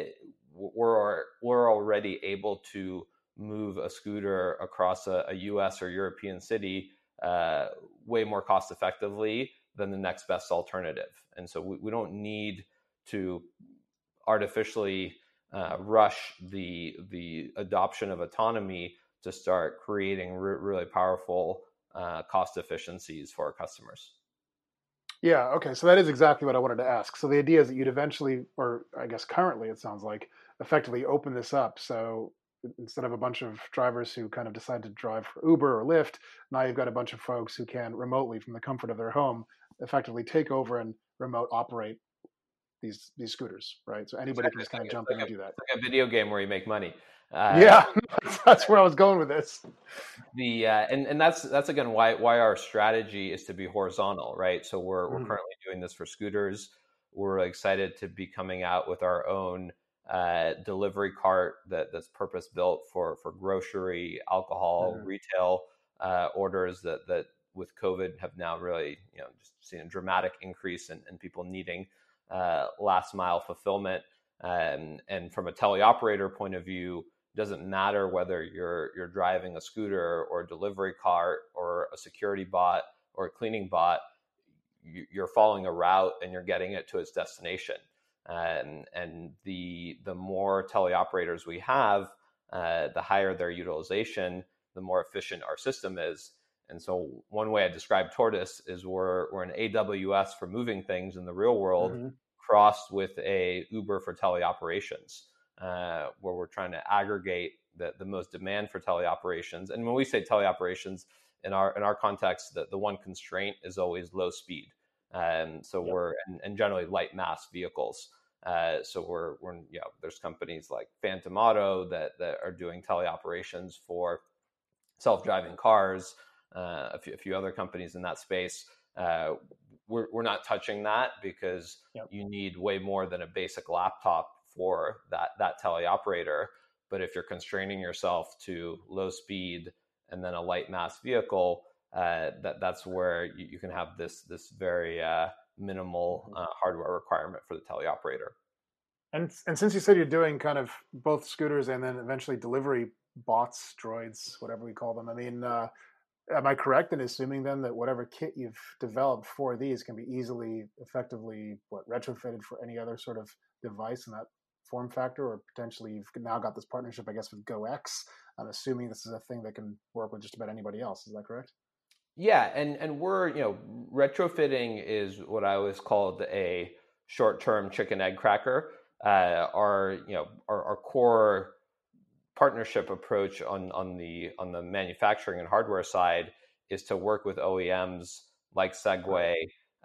we're we're already able to move a scooter across a, a U.S. or European city uh, way more cost effectively than the next best alternative. And so we, we don't need to artificially uh, rush the the adoption of autonomy to start creating re- really powerful uh, cost efficiencies for our customers. Yeah. Okay. So that is exactly what I wanted to ask. So the idea is that you'd eventually, or I guess currently, it sounds like, effectively open this up. So instead of a bunch of drivers who kind of decide to drive for Uber or Lyft, now you've got a bunch of folks who can remotely, from the comfort of their home, effectively take over and remote operate these these scooters, right? So anybody exactly. can just kind of jump like in a, and do that. Like a video game where you make money. Uh, yeah, [LAUGHS] that's where I was going with this. The uh, and and that's that's again why why our strategy is to be horizontal, right? So we're mm-hmm. we're currently doing this for scooters. We're excited to be coming out with our own uh, delivery cart that that's purpose built for for grocery, alcohol, mm-hmm. retail uh, orders that that with COVID have now really you know just seen a dramatic increase in, in people needing uh, last mile fulfillment. Um, and from a teleoperator point of view, doesn't matter whether you're you're driving a scooter or a delivery cart or a security bot or a cleaning bot you're following a route and you're getting it to its destination. And and the the more teleoperators we have uh, the higher their utilization the more efficient our system is. And so one way i describe tortoise is we're we're an aws for moving things in the real world mm-hmm. crossed with a uber for teleoperations uh, where we're trying to aggregate the, the most demand for teleoperations. And when we say teleoperations, in our in our context, the, the one constraint is always low speed. Um, so yep. we're and, and, generally light mass vehicles. Uh, so we're we're you know there's companies like Phantom Auto that that are doing teleoperations for self driving cars. Uh, a, few, a few other companies in that space. Uh, we're we're not touching that because yep. you need way more than a basic laptop for that that teleoperator. But if you're constraining yourself to low speed and then a light mass vehicle, uh, that that's where you, you, can have this this very uh, minimal mm-hmm. uh, hardware requirement for the teleoperator. And and since you said you're doing kind of both scooters and then eventually delivery bots, droids, whatever we call them, I mean, uh, am I correct in assuming then that whatever kit you've developed for these can be easily, effectively, what retrofitted for any other sort of device, and that form factor, or potentially you've now got this partnership, I guess, with GoX. I'm assuming this is a thing that can work with just about anybody else. Is that correct? Yeah, and and we're you know retrofitting is what I always called a short-term chicken egg cracker. Uh, our you know our, our core partnership approach on on the on the manufacturing and hardware side is to work with OEMs like Segway,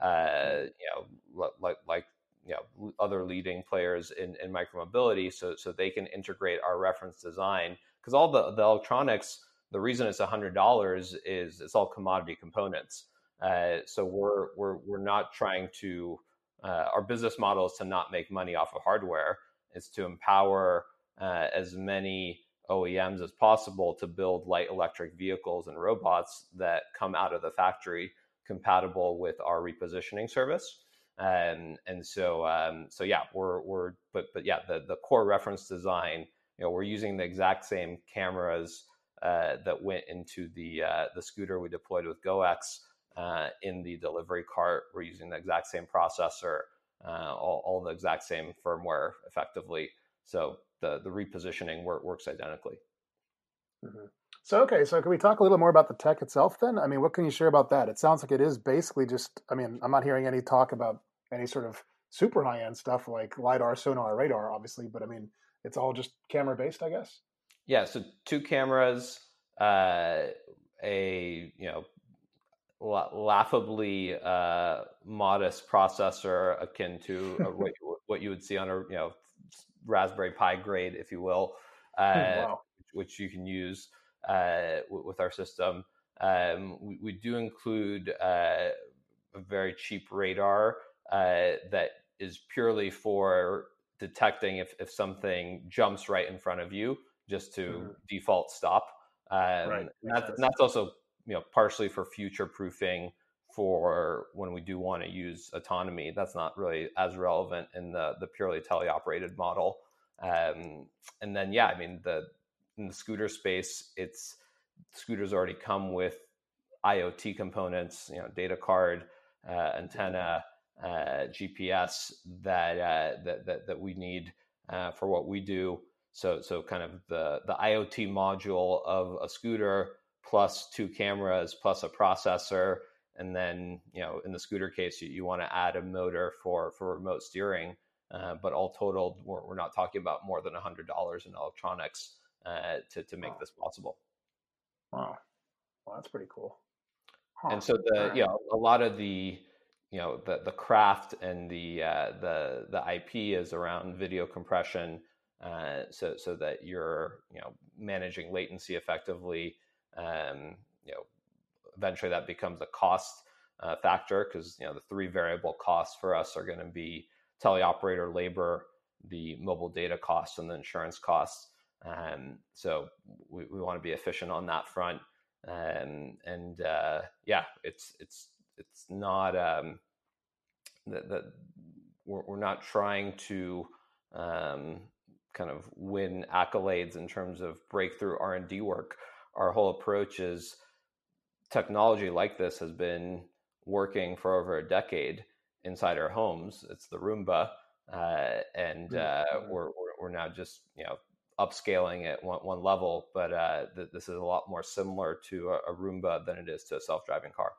uh, you know, like like you know other leading players in, in micromobility so so they can integrate our reference design. Because all the, the electronics the reason it's $100 is it's all commodity components. Uh, so we're we're we're not trying to uh, our business model is to not make money off of hardware. It's to empower uh, as many OEMs as possible to build light electric vehicles and robots that come out of the factory compatible with our repositioning service and and so um, so yeah we're we're but but yeah the the core reference design you know we're using the exact same cameras uh, that went into the uh, the scooter we deployed with GoX uh, in the delivery cart. We're using the exact same processor uh, all, all the exact same firmware effectively. So the the repositioning work, works identically mm-hmm. So okay, so can we talk a little more about the tech itself then? I mean, what can you share about that? It sounds like it is basically just. I mean, I'm not hearing any talk about any sort of super high end stuff like lidar, sonar, radar, obviously, but I mean, it's all just camera based, I guess. Yeah. So two cameras, uh, a you know laughably uh, modest processor akin to [LAUGHS] what, what you would see on a you know Raspberry Pi grade, if you will, uh, wow. Which you can use uh, with our system. Um, we, we, do include uh, a very cheap radar uh, that is purely for detecting if, if something jumps right in front of you, just to mm-hmm. default stop. Um, right. and, that's, and that's also you know partially for future proofing for when we do want to use autonomy. That's not really as relevant in the the purely teleoperated model. Um, and then yeah, I mean the in the scooter space, it's scooters already come with IoT components, you know, data card, uh, antenna, uh, GPS that, uh, that, that that we need uh, for what we do. So so kind of the the IoT module of a scooter plus two cameras plus a processor, and then you know in the scooter case you, you want to add a motor for for remote steering. Uh, but all totaled, we're, we're not talking about more than $100 in electronics uh, to to make this possible. Wow, well, that's pretty cool. Huh. And so the you know a lot of the you know the the craft and the uh, the the IP is around video compression, uh, so so that you're you know managing latency effectively. Um, you know, eventually that becomes a cost uh, factor because you know the three variable costs for us are going to be teleoperator labor, the mobile data costs, and the insurance costs. Um, so we, we want to be efficient on that front. Um, and uh, yeah, it's it's it's not um, that, that we're, we're not trying to um, kind of win accolades in terms of breakthrough R and D work. Our whole approach is technology like this has been working for over a decade inside our homes. It's the Roomba, uh, and mm, uh, we're, we're, we're now just you know upscaling it one, one level. But uh, th- this is a lot more similar to a, a, Roomba than it is to a self driving car.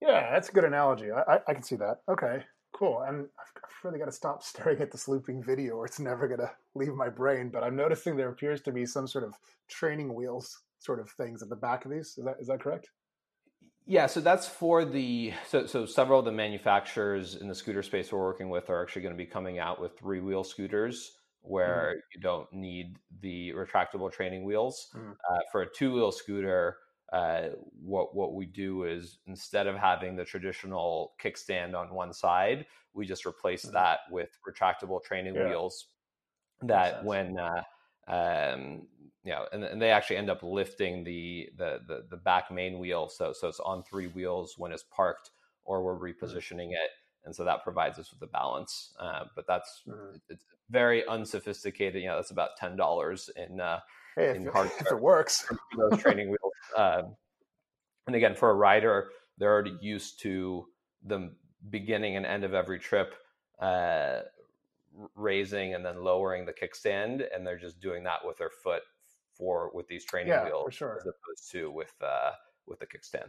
Yeah, that's a good analogy. I, I, I can see that. Okay, cool. And I've really got to stop [LAUGHS] staring at this looping video, or it's never going to leave my brain. But I'm noticing there appears to be some sort of training wheels sort of things at the back of these. Is that is that correct? Yeah, so that's for the so so several of the manufacturers in the scooter space we're working with are actually going to be coming out with three wheel scooters where mm. you don't need the retractable training wheels. Mm. Uh, for a two wheel scooter, uh, what what we do is instead of having the traditional kickstand on one side, we just replace mm. that with retractable training yeah. wheels. That when uh, um, you know, and, and they actually end up lifting the, the, the the back main wheel, so so it's on three wheels when it's parked, or we're mm-hmm. repositioning it, and so that provides us with the balance. Uh, but that's mm-hmm. it's very unsophisticated. You know, that's about ten dollars in uh, hey, in if, hardware. [LAUGHS] If it works, those training [LAUGHS] wheels. Um, and again, for a rider, they're already used to the beginning and end of every trip uh, raising and then lowering the kickstand, and they're just doing that with their foot for with these training yeah, wheels sure. as opposed to with uh, with the kickstand.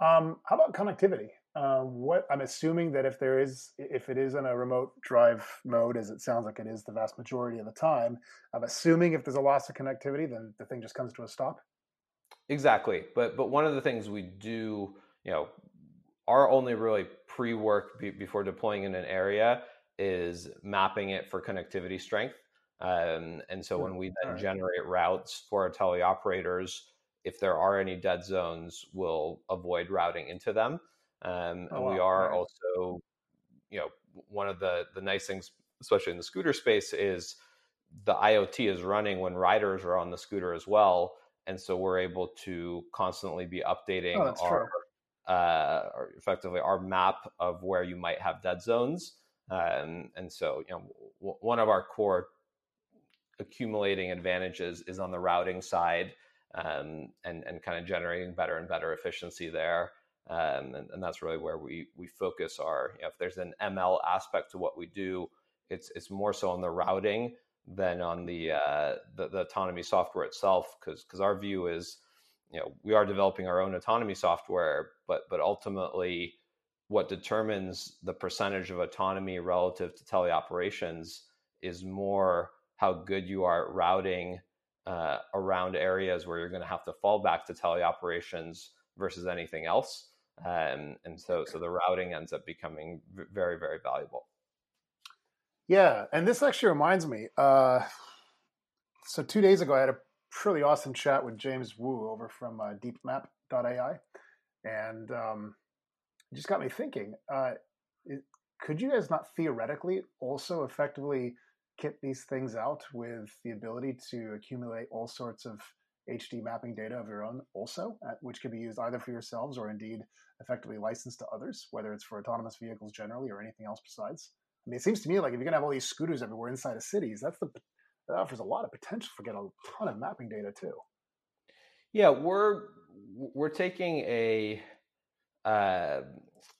Um, how about connectivity? Uh, what I'm assuming that if there is, if it is in a remote drive mode, as it sounds like it is the vast majority of the time, I'm assuming if there's a loss of connectivity, then the thing just comes to a stop. Exactly, but but one of the things we do, you know, our only really pre-work be, before deploying in an area is mapping it for connectivity strength. Um, and so when we then right. generate routes for our teleoperators, if there are any dead zones, we'll avoid routing into them. Um, oh, and we are also, you know, one of the the nice things, especially in the scooter space, is the IoT is running when riders are on the scooter as well, and so we're able to constantly be updating oh, our uh, or effectively our map of where you might have dead zones. Um, and so, you know, w- one of our core accumulating advantages is on the routing side um, and, and kind of generating better and better efficiency there. Um, and, and, that's really where we, we focus our, you know, if there's an ML aspect to what we do, it's, it's more so on the routing than on the, uh, the, the autonomy software itself. Cause, cause our view is, you know we are developing our own autonomy software but but ultimately what determines the percentage of autonomy relative to teleoperations is more how good you are at routing uh, around areas where you're going to have to fall back to teleoperations versus anything else um, and so so the routing ends up becoming very very valuable yeah and this actually reminds me uh, so two days ago i had a pretty awesome chat with James Wu over from uh, DeepMap.ai, and um, it just got me thinking. Uh, it, could you guys not theoretically also effectively kit these things out with the ability to accumulate all sorts of HD mapping data of your own, also, which could be used either for yourselves or indeed effectively licensed to others, whether it's for autonomous vehicles generally or anything else besides? I mean, it seems to me like if you're gonna have all these scooters everywhere inside of cities, that's the that offers a lot of potential for getting a ton of mapping data too. Yeah, we're we're taking a uh,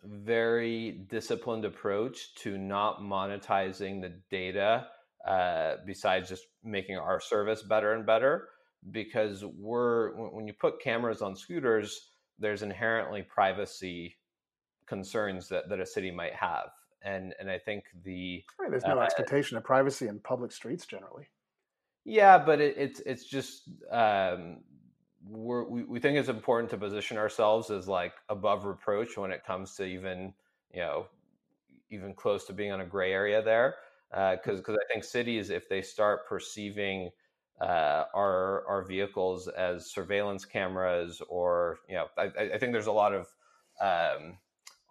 very disciplined approach to not monetizing the data uh, besides just making our service better and better because we're when you put cameras on scooters there's inherently privacy concerns that, that a city might have. And and i think the right, there's no uh, expectation of privacy in public streets generally. Yeah but it, it's it's just um, we're, we, we think it's important to position ourselves as like above reproach when it comes to even you know even close to being on a gray area there because uh, because I think cities if they start perceiving uh, our our vehicles as surveillance cameras or you know I, I think there's a lot of um,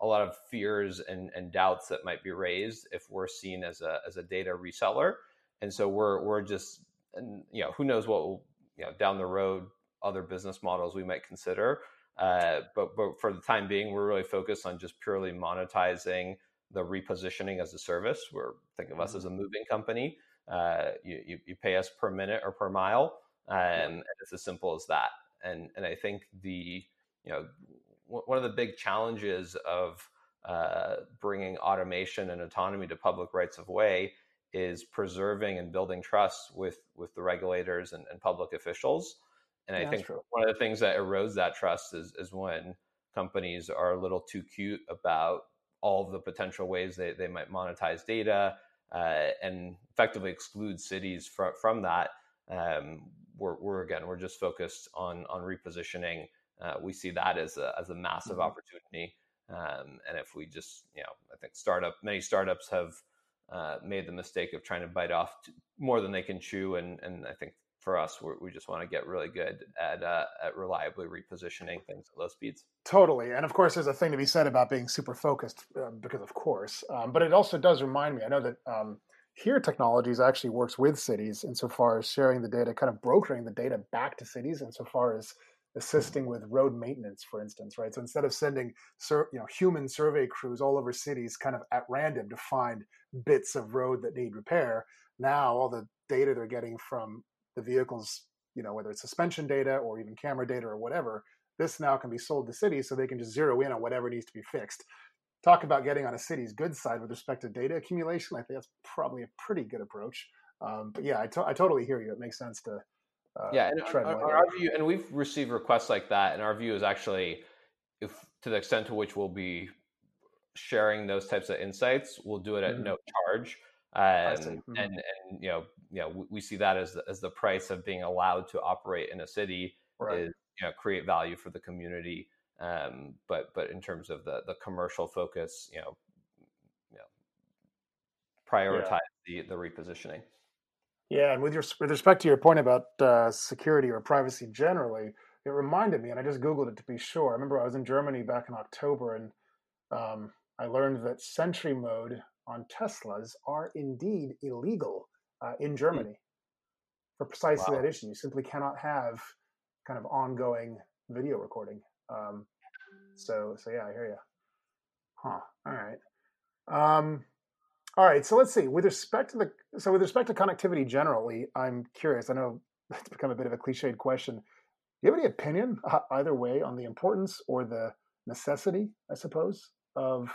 a lot of fears and, and doubts that might be raised if we're seen as a as a data reseller and so we're we're just you know who knows what will you know down the road other business models we might consider. Uh, but but for the time being, we're really focused on just purely monetizing the repositioning as a service. We're think of us as a mm-hmm. moving company. Uh, you, you, you pay us per minute or per mile, um, and it's as simple as that. And and I think the you know one of the big challenges of uh, bringing automation and autonomy to public rights of way is preserving and building trust with with the regulators and, and public officials. And I think one of the things that erodes that trust is, is when companies are a little too cute about all of the potential ways they, they might monetize data uh, and effectively exclude cities from, from that. Um, we're, we're, again, we're just focused on, on repositioning. Uh, we see that as a, as a massive mm-hmm. opportunity. Um, and if we just, you know, I think startup, many startups have uh, made the mistake of trying to bite off more than they can chew. And, and I think for us, we just want to get really good at uh, at reliably repositioning things at low speeds. Totally, and of course, there's a thing to be said about being super focused, uh, because of course, um, but it also does remind me. I know that um, here technologies actually works with cities insofar as sharing the data, kind of brokering the data back to cities, insofar as assisting with road maintenance, for instance, right? So instead of sending sur- you know human survey crews all over cities, kind of at random to find bits of road that need repair, now all the data they're getting from the vehicle's, you know, whether it's suspension data or even camera data or whatever, this now can be sold to cities so they can just zero in on whatever needs to be fixed. Talk about getting on a city's good side with respect to data accumulation. I think that's probably a pretty good approach. Um, but yeah, I, to- I totally hear you. It makes sense to uh, yeah. And our, our, our view, and we've received requests like that, and our view is actually, if to the extent to which we'll be sharing those types of insights, we'll do it at mm-hmm. no charge. Um, mm-hmm. and and you know you know we, we, see that as the, as the price of being allowed to operate in a city right. is you know create value for the community. Um, but but in terms of the the commercial focus, you know, you know prioritize yeah. the the repositioning. Yeah, and with your with respect to your point about uh, security or privacy generally, it reminded me, and I just googled it to be sure. I remember I was in Germany back in October, and um, I learned that Sentry Mode on Teslas are indeed illegal uh, in hmm. Germany for precisely wow. that issue. You simply cannot have kind of ongoing video recording. Um, so, so yeah, I hear you. Huh. All right. Um, all right. So let's see. With respect to the so with respect to connectivity generally, I'm curious. I know [LAUGHS] it's become a bit of a cliched question. Do you have any opinion uh, either way on the importance or the necessity, I suppose, of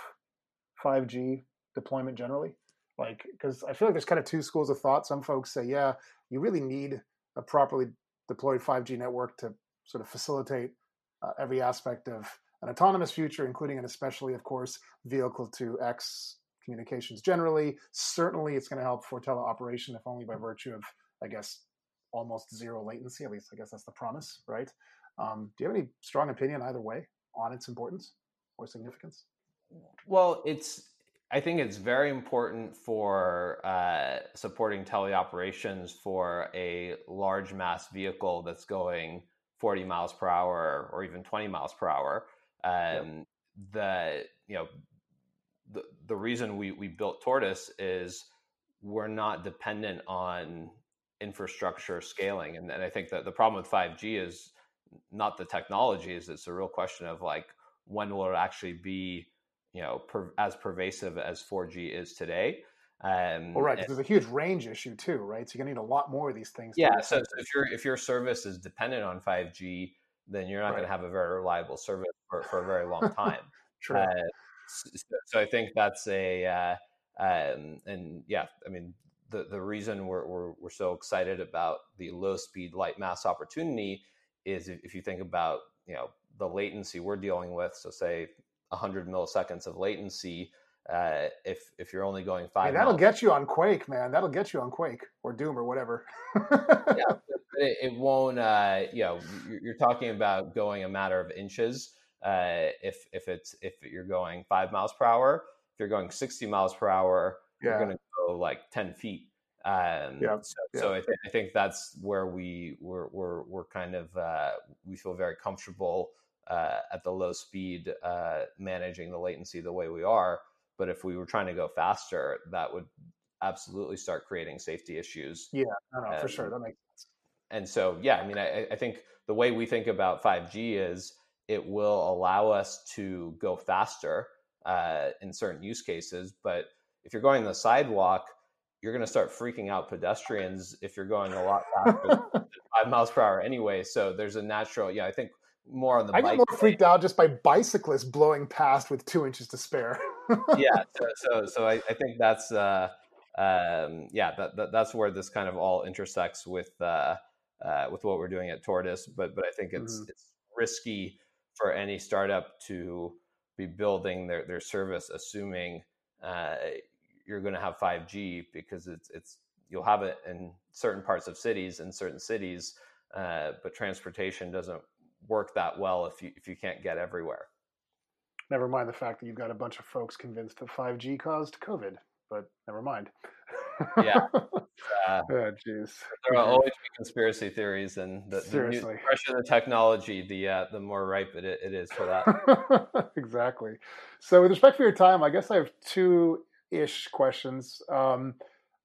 5G deployment generally? Like, because I feel like there's kind of two schools of thought. Some folks say, yeah, you really need a properly deployed 5G network to sort of facilitate uh, every aspect of an autonomous future, including and especially, of course, vehicle to X communications generally. Certainly, it's going to help for teleoperation, if only by virtue of, I guess, almost zero latency. At least, I guess that's the promise, right? Um, do you have any strong opinion either way on its importance or significance? Well, it's I think it's very important for uh, supporting teleoperations for a large mass vehicle that's going 40 miles per hour or even 20 miles per hour. Um, yep. The you know the the reason we we built Tortoise is we're not dependent on infrastructure scaling, and, and I think that the problem with 5G is not the technology; is it's a real question of like when will it actually be you know per, as pervasive as 4G is today. Um, well, right, because there's a huge range issue too, right? So you're gonna need a lot more of these things. Yeah, so, so, if your if your service is dependent on 5G, then you're not right. going to have a very reliable service for, for a very long [LAUGHS] time. True. Uh, so, so, I think that's a uh, um, and yeah, I mean the the reason we're, we're we're so excited about the low speed light mass opportunity is if, if you think about you know the latency we're dealing with, so say 100 milliseconds of latency uh, if if you're only going five. Hey, that'll miles. get you on Quake, man. That'll get you on Quake or Doom or whatever. yeah, [LAUGHS] it, it, won't. Uh, you know, you're talking about going a matter of inches. Uh, if if it's if you're going five miles per hour, if you're going 60 miles per hour, yeah. you're going to go like 10 feet. Um, yeah. So, yeah. so I, th- I, think that's where we we're we're, we're kind of uh, we feel very comfortable uh, at the low speed uh, managing the latency the way we are but if we were trying to go faster, that would absolutely start creating safety issues. Yeah, no, no, for sure. That makes sense. And so, yeah, I mean, I, I think the way we think about 5G is it will allow us to go faster uh, in certain use cases. But if you're going the sidewalk, you're going to start freaking out pedestrians if you're going a lot faster than [LAUGHS] five miles per hour anyway. So there's a natural, yeah, I think more on the. I get more freaked out just by bicyclists blowing past with two inches to spare. [LAUGHS] yeah, so so, so I, I think that's uh, um, yeah that, that, that's where this kind of all intersects with uh, uh, with what we're doing at Tortoise. But but I think it's mm-hmm. it's risky for any startup to be building their their service assuming uh, you're going to have 5G because it's it's you'll have it in certain parts of cities in certain cities, uh, but transportation doesn't work that well if you if you can't get everywhere. Never mind the fact that you've got a bunch of folks convinced that 5G caused COVID, but never mind. yeah. [LAUGHS] Uh, oh, jeez. There will always be conspiracy theories, and the, the new, fresher the technology, the uh, the more ripe it, it is for that. [LAUGHS] exactly. So, with respect for your time, I guess I have two ish questions. Um,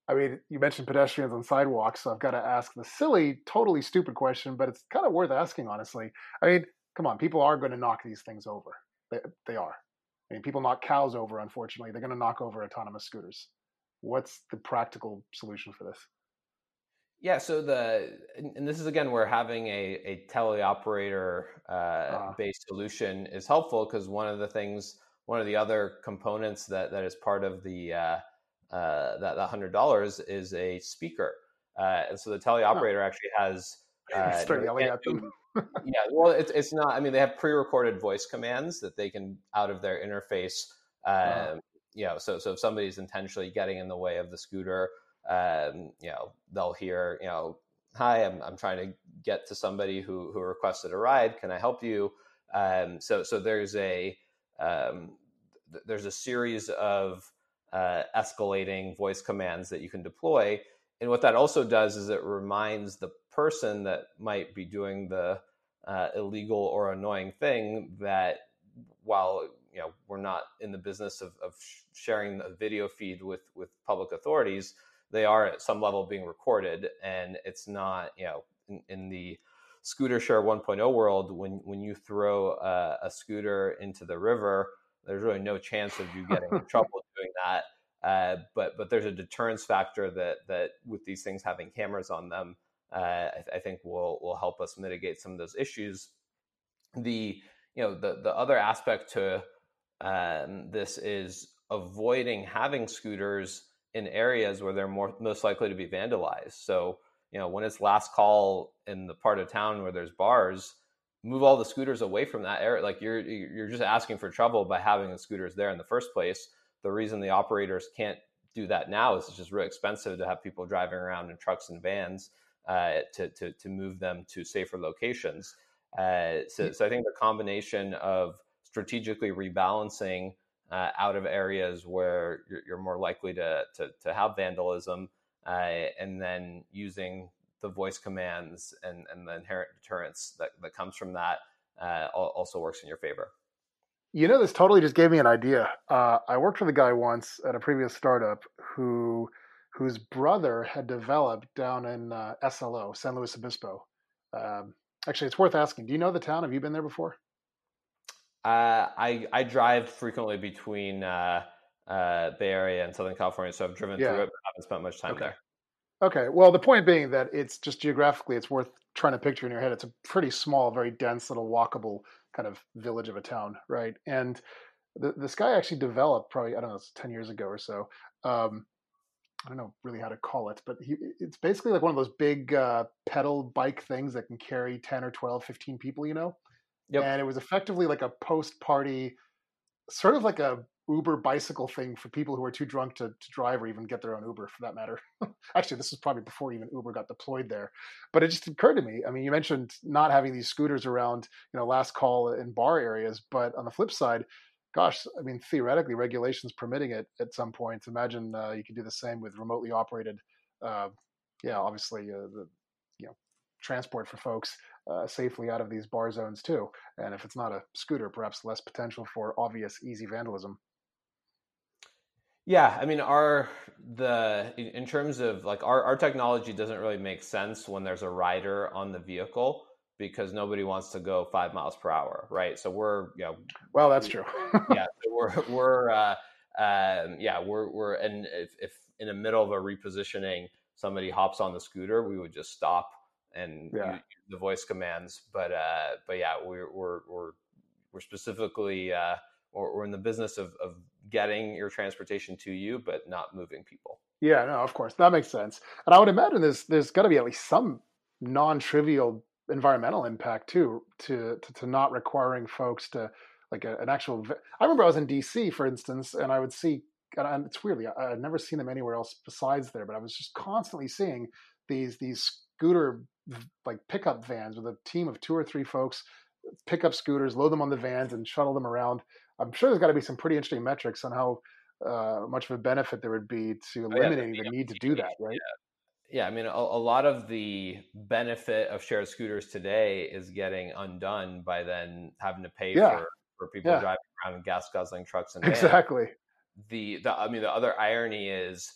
I mean, you mentioned pedestrians on sidewalks, so I've got to ask the silly, totally stupid question, but it's kind of worth asking, honestly. I mean, come on, people are going to knock these things over. They, they are. I mean, people knock cows over, unfortunately. They're going to knock over autonomous scooters. What's the practical solution for this? Yeah, so the and this is again where having a, a teleoperator uh, uh, based solution is helpful because one of the things, one of the other components that that is part of the uh, uh, that that hundred dollars is a speaker, uh, and so the teleoperator oh. actually has. [LAUGHS] Uh, Start at them. [LAUGHS] yeah, [LAUGHS] well, it's it's not. I mean, they have pre-recorded voice commands that they can out of their interface. Um, You know, so so if somebody's intentionally getting in the way of the scooter, um, you know, they'll hear, you know, hi, I'm I'm trying to get to somebody who who requested a ride. Can I help you? Um, so so there's a um, th- there's a series of uh, escalating voice commands that you can deploy. And what that also does is it reminds the person that might be doing the uh, illegal or annoying thing that while you know we're not in the business of, of sharing a video feed with with public authorities, they are at some level being recorded, and it's not you know in, in the scooter share 1.0 world when when you throw a, a scooter into the river there's really no chance of you getting in [LAUGHS] trouble doing that. Uh, but but there's a deterrence factor that that with these things having cameras on them, uh, I, I, think will will help us mitigate some of those issues. The you know the the other aspect to um, this is avoiding having scooters in areas where they're more most likely to be vandalized. So you know when it's last call in the part of town where there's bars, move all the scooters away from that area. Like you're you're just asking for trouble by having the scooters there in the first place. The reason the operators can't do that now is it's just really expensive to have people driving around in trucks and vans uh, to, to to move them to safer locations. Uh, so, so I think the combination of strategically rebalancing uh, out of areas where you're, you're more likely to, to, to have vandalism, uh, and then using the voice commands and, and the inherent deterrence that, that comes from that uh, also works in your favor. You know, this totally just gave me an idea. Uh, I worked with a guy once at a previous startup who whose brother had developed down in uh, SLO, San Luis Obispo. Um, actually, it's worth asking. Do you know the town? Have you been there before? Uh, I I drive frequently between uh, uh, Bay Area and Southern California, so I've driven Yeah. through it, but haven't spent much time Okay. there. Okay. Well, the point being that it's just geographically, it's worth trying to picture in your head. It's a pretty small, very dense, little walkable kind of village of a town, right? And the, this guy actually developed probably I don't know, it's ten years ago or so. Um, I don't know really how to call it, but he, it's basically like one of those big uh, pedal bike things that can carry 10 or 12, 15 people, you know? Yep. And it was effectively like a post party, sort of like a Uber bicycle thing for people who are too drunk to, to drive or even get their own Uber for that matter. [LAUGHS] Actually, this was probably before even Uber got deployed there. But it just occurred to me. I mean, you mentioned not having these scooters around, you know, last call in bar areas, but on the flip side, gosh, I mean, theoretically, regulations permitting it at some point. Imagine uh, you could do the same with remotely operated, uh, yeah, obviously uh, the you know transport for folks uh, safely out of these bar zones too. And if it's not a scooter, perhaps less potential for obvious, easy vandalism. Yeah, I mean, our the in terms of like our our technology doesn't really make sense when there's a rider on the vehicle because nobody wants to go five miles per hour, right? So we're you know Well, that's true. [LAUGHS] [LAUGHS] yeah, so we're we're uh, um, yeah we're we're and if, if in the middle of a repositioning somebody hops on the scooter, we would just stop and Yeah. use the voice commands. But uh, but yeah, we're we're we're we're specifically uh, we're, we're in the business of of getting your transportation to you, but not moving people. Yeah, no, of course that makes sense. And I would imagine there's there's got to be at least some non-trivial environmental impact too to to, to not requiring folks to like a, an actual. I remember I was in D.C. for instance, and I would see, and it's weirdly I, I'd never seen them anywhere else besides there, but I was just constantly seeing these these scooter like pickup vans with a team of two or three folks pick up scooters, load them on the vans, and shuttle them around. I'm sure there's got to be some pretty interesting metrics on how uh, much of a benefit there would be to Oh, yeah, the eliminating the need to do that, right? Yeah, yeah I mean, a, a lot of the benefit of shared scooters today is getting undone by then having to pay Yeah. for, for people driving around in gas guzzling trucks and vans. Exactly. the the I mean the other irony is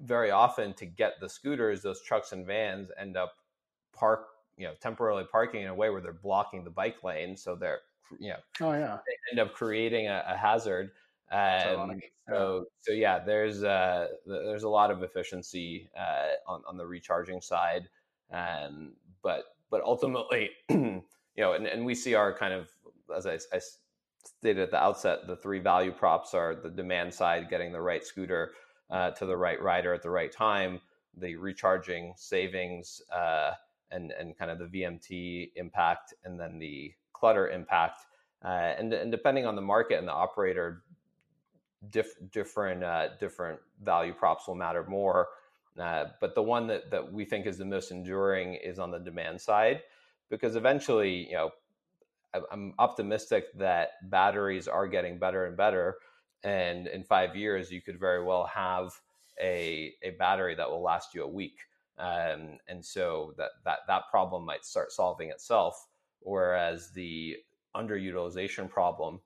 very often to get the scooters, those trucks and vans end up park you know temporarily parking in a way where they're blocking the bike lane, so they're you know Oh yeah. they end up creating a, a hazard. Um, so so yeah, there's uh, there's a lot of efficiency uh, on on the recharging side, um, but but ultimately, [CLEARS THROAT] you know, and, and we see our kind of as I, I stated at the outset, the three value props are the demand side, getting the right scooter uh, to the right rider at the right time, the recharging savings, uh, and and kind of the VMT impact, and then the clutter impact. Uh, and, and depending on the market and the operator, diff, different uh, different value props will matter more. Uh, but the one that, that we think is the most enduring is on the demand side, because eventually, you know, I- I'm optimistic that batteries are getting better and better, and in five years, you could very well have a a battery that will last you a week, um, and so that that that problem might start solving itself. Whereas the underutilization problem,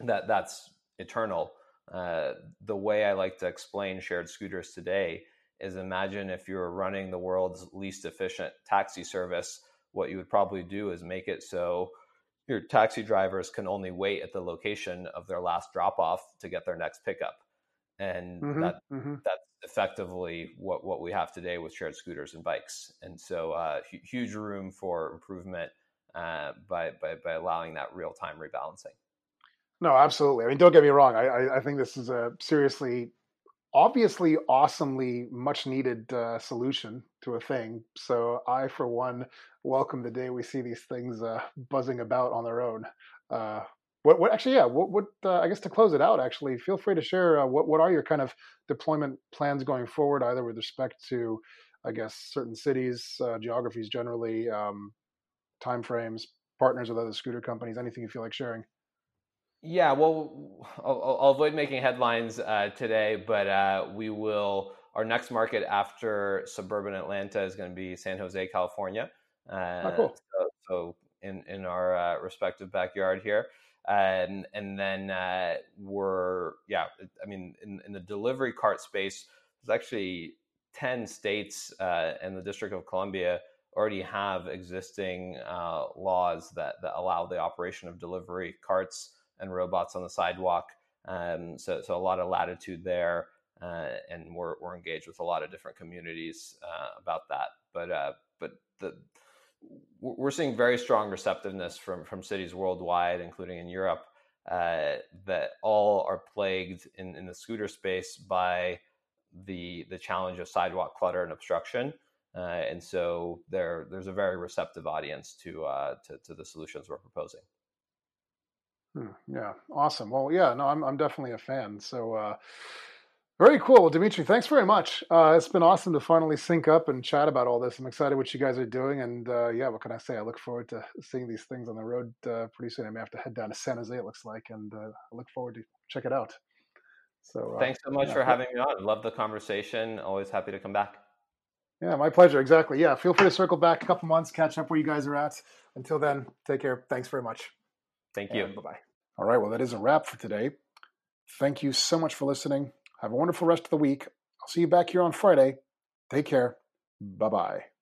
that that's eternal. Uh, the way I like to explain shared scooters today is imagine if you were running the world's least efficient taxi service, what you would probably do is make it so your taxi drivers can only wait at the location of their last drop off to get their next pickup. And Mhm, that mhm. that's effectively what, what we have today with shared scooters and bikes. And so, uh, hu- huge room for improvement uh, by, by, by allowing that real time rebalancing. No, absolutely. I mean, don't get me wrong. I, I, I think this is a seriously, obviously, awesomely much needed uh, solution to a thing. So I, for one, welcome the day we see these things uh, buzzing about on their own. Uh, what, what actually, yeah, what, what uh, I guess to close it out, actually, feel free to share uh, what, what are your kind of deployment plans going forward, either with respect to, I guess, certain cities, geographies generally, um, timeframes, partners with other scooter companies, anything you feel like sharing. Yeah, well, I'll, I'll- avoid making headlines uh, today, but uh, we will. Our next market after suburban Atlanta is going to be San Jose, California. Uh, Oh, cool. So, so in in our uh, respective backyard here, and and then uh, we're yeah. I mean, in in the delivery cart space, there's actually ten states uh, and the District of Columbia already have existing uh, laws that, that allow the operation of delivery carts and robots on the sidewalk. Um, so, so a lot of latitude there, uh, and we're, we're engaged with a lot of different communities uh, about that. But uh, but the we're seeing very strong receptiveness from from cities worldwide, including in Europe, uh, that all are plagued in, in the scooter space by the the challenge of sidewalk clutter and obstruction. Uh, and so there there's a very receptive audience to, uh, to, to the solutions we're proposing. Hmm, yeah, awesome. Well, yeah, no, I'm I'm definitely a fan. So uh, very cool. Well, Dmitry, thanks very much. Uh, it's been awesome to finally sync up and chat about all this. I'm excited what you guys are doing, and uh, yeah, what can I say? I look forward to seeing these things on the road uh, pretty soon. I may have to head down to San Jose. It looks like, and uh, I look forward to check it out. So thanks so much yeah, for having me on. Love the conversation. Always happy to come back. Yeah, my pleasure. Exactly. Yeah, feel free to circle back a couple months, catch up where you guys are at. Until then, take care. Thanks very much. Thank you. Bye bye. All right. Well, that is a wrap for today. Thank you so much for listening. Have a wonderful rest of the week. I'll see you back here on Friday. Take care. Bye bye.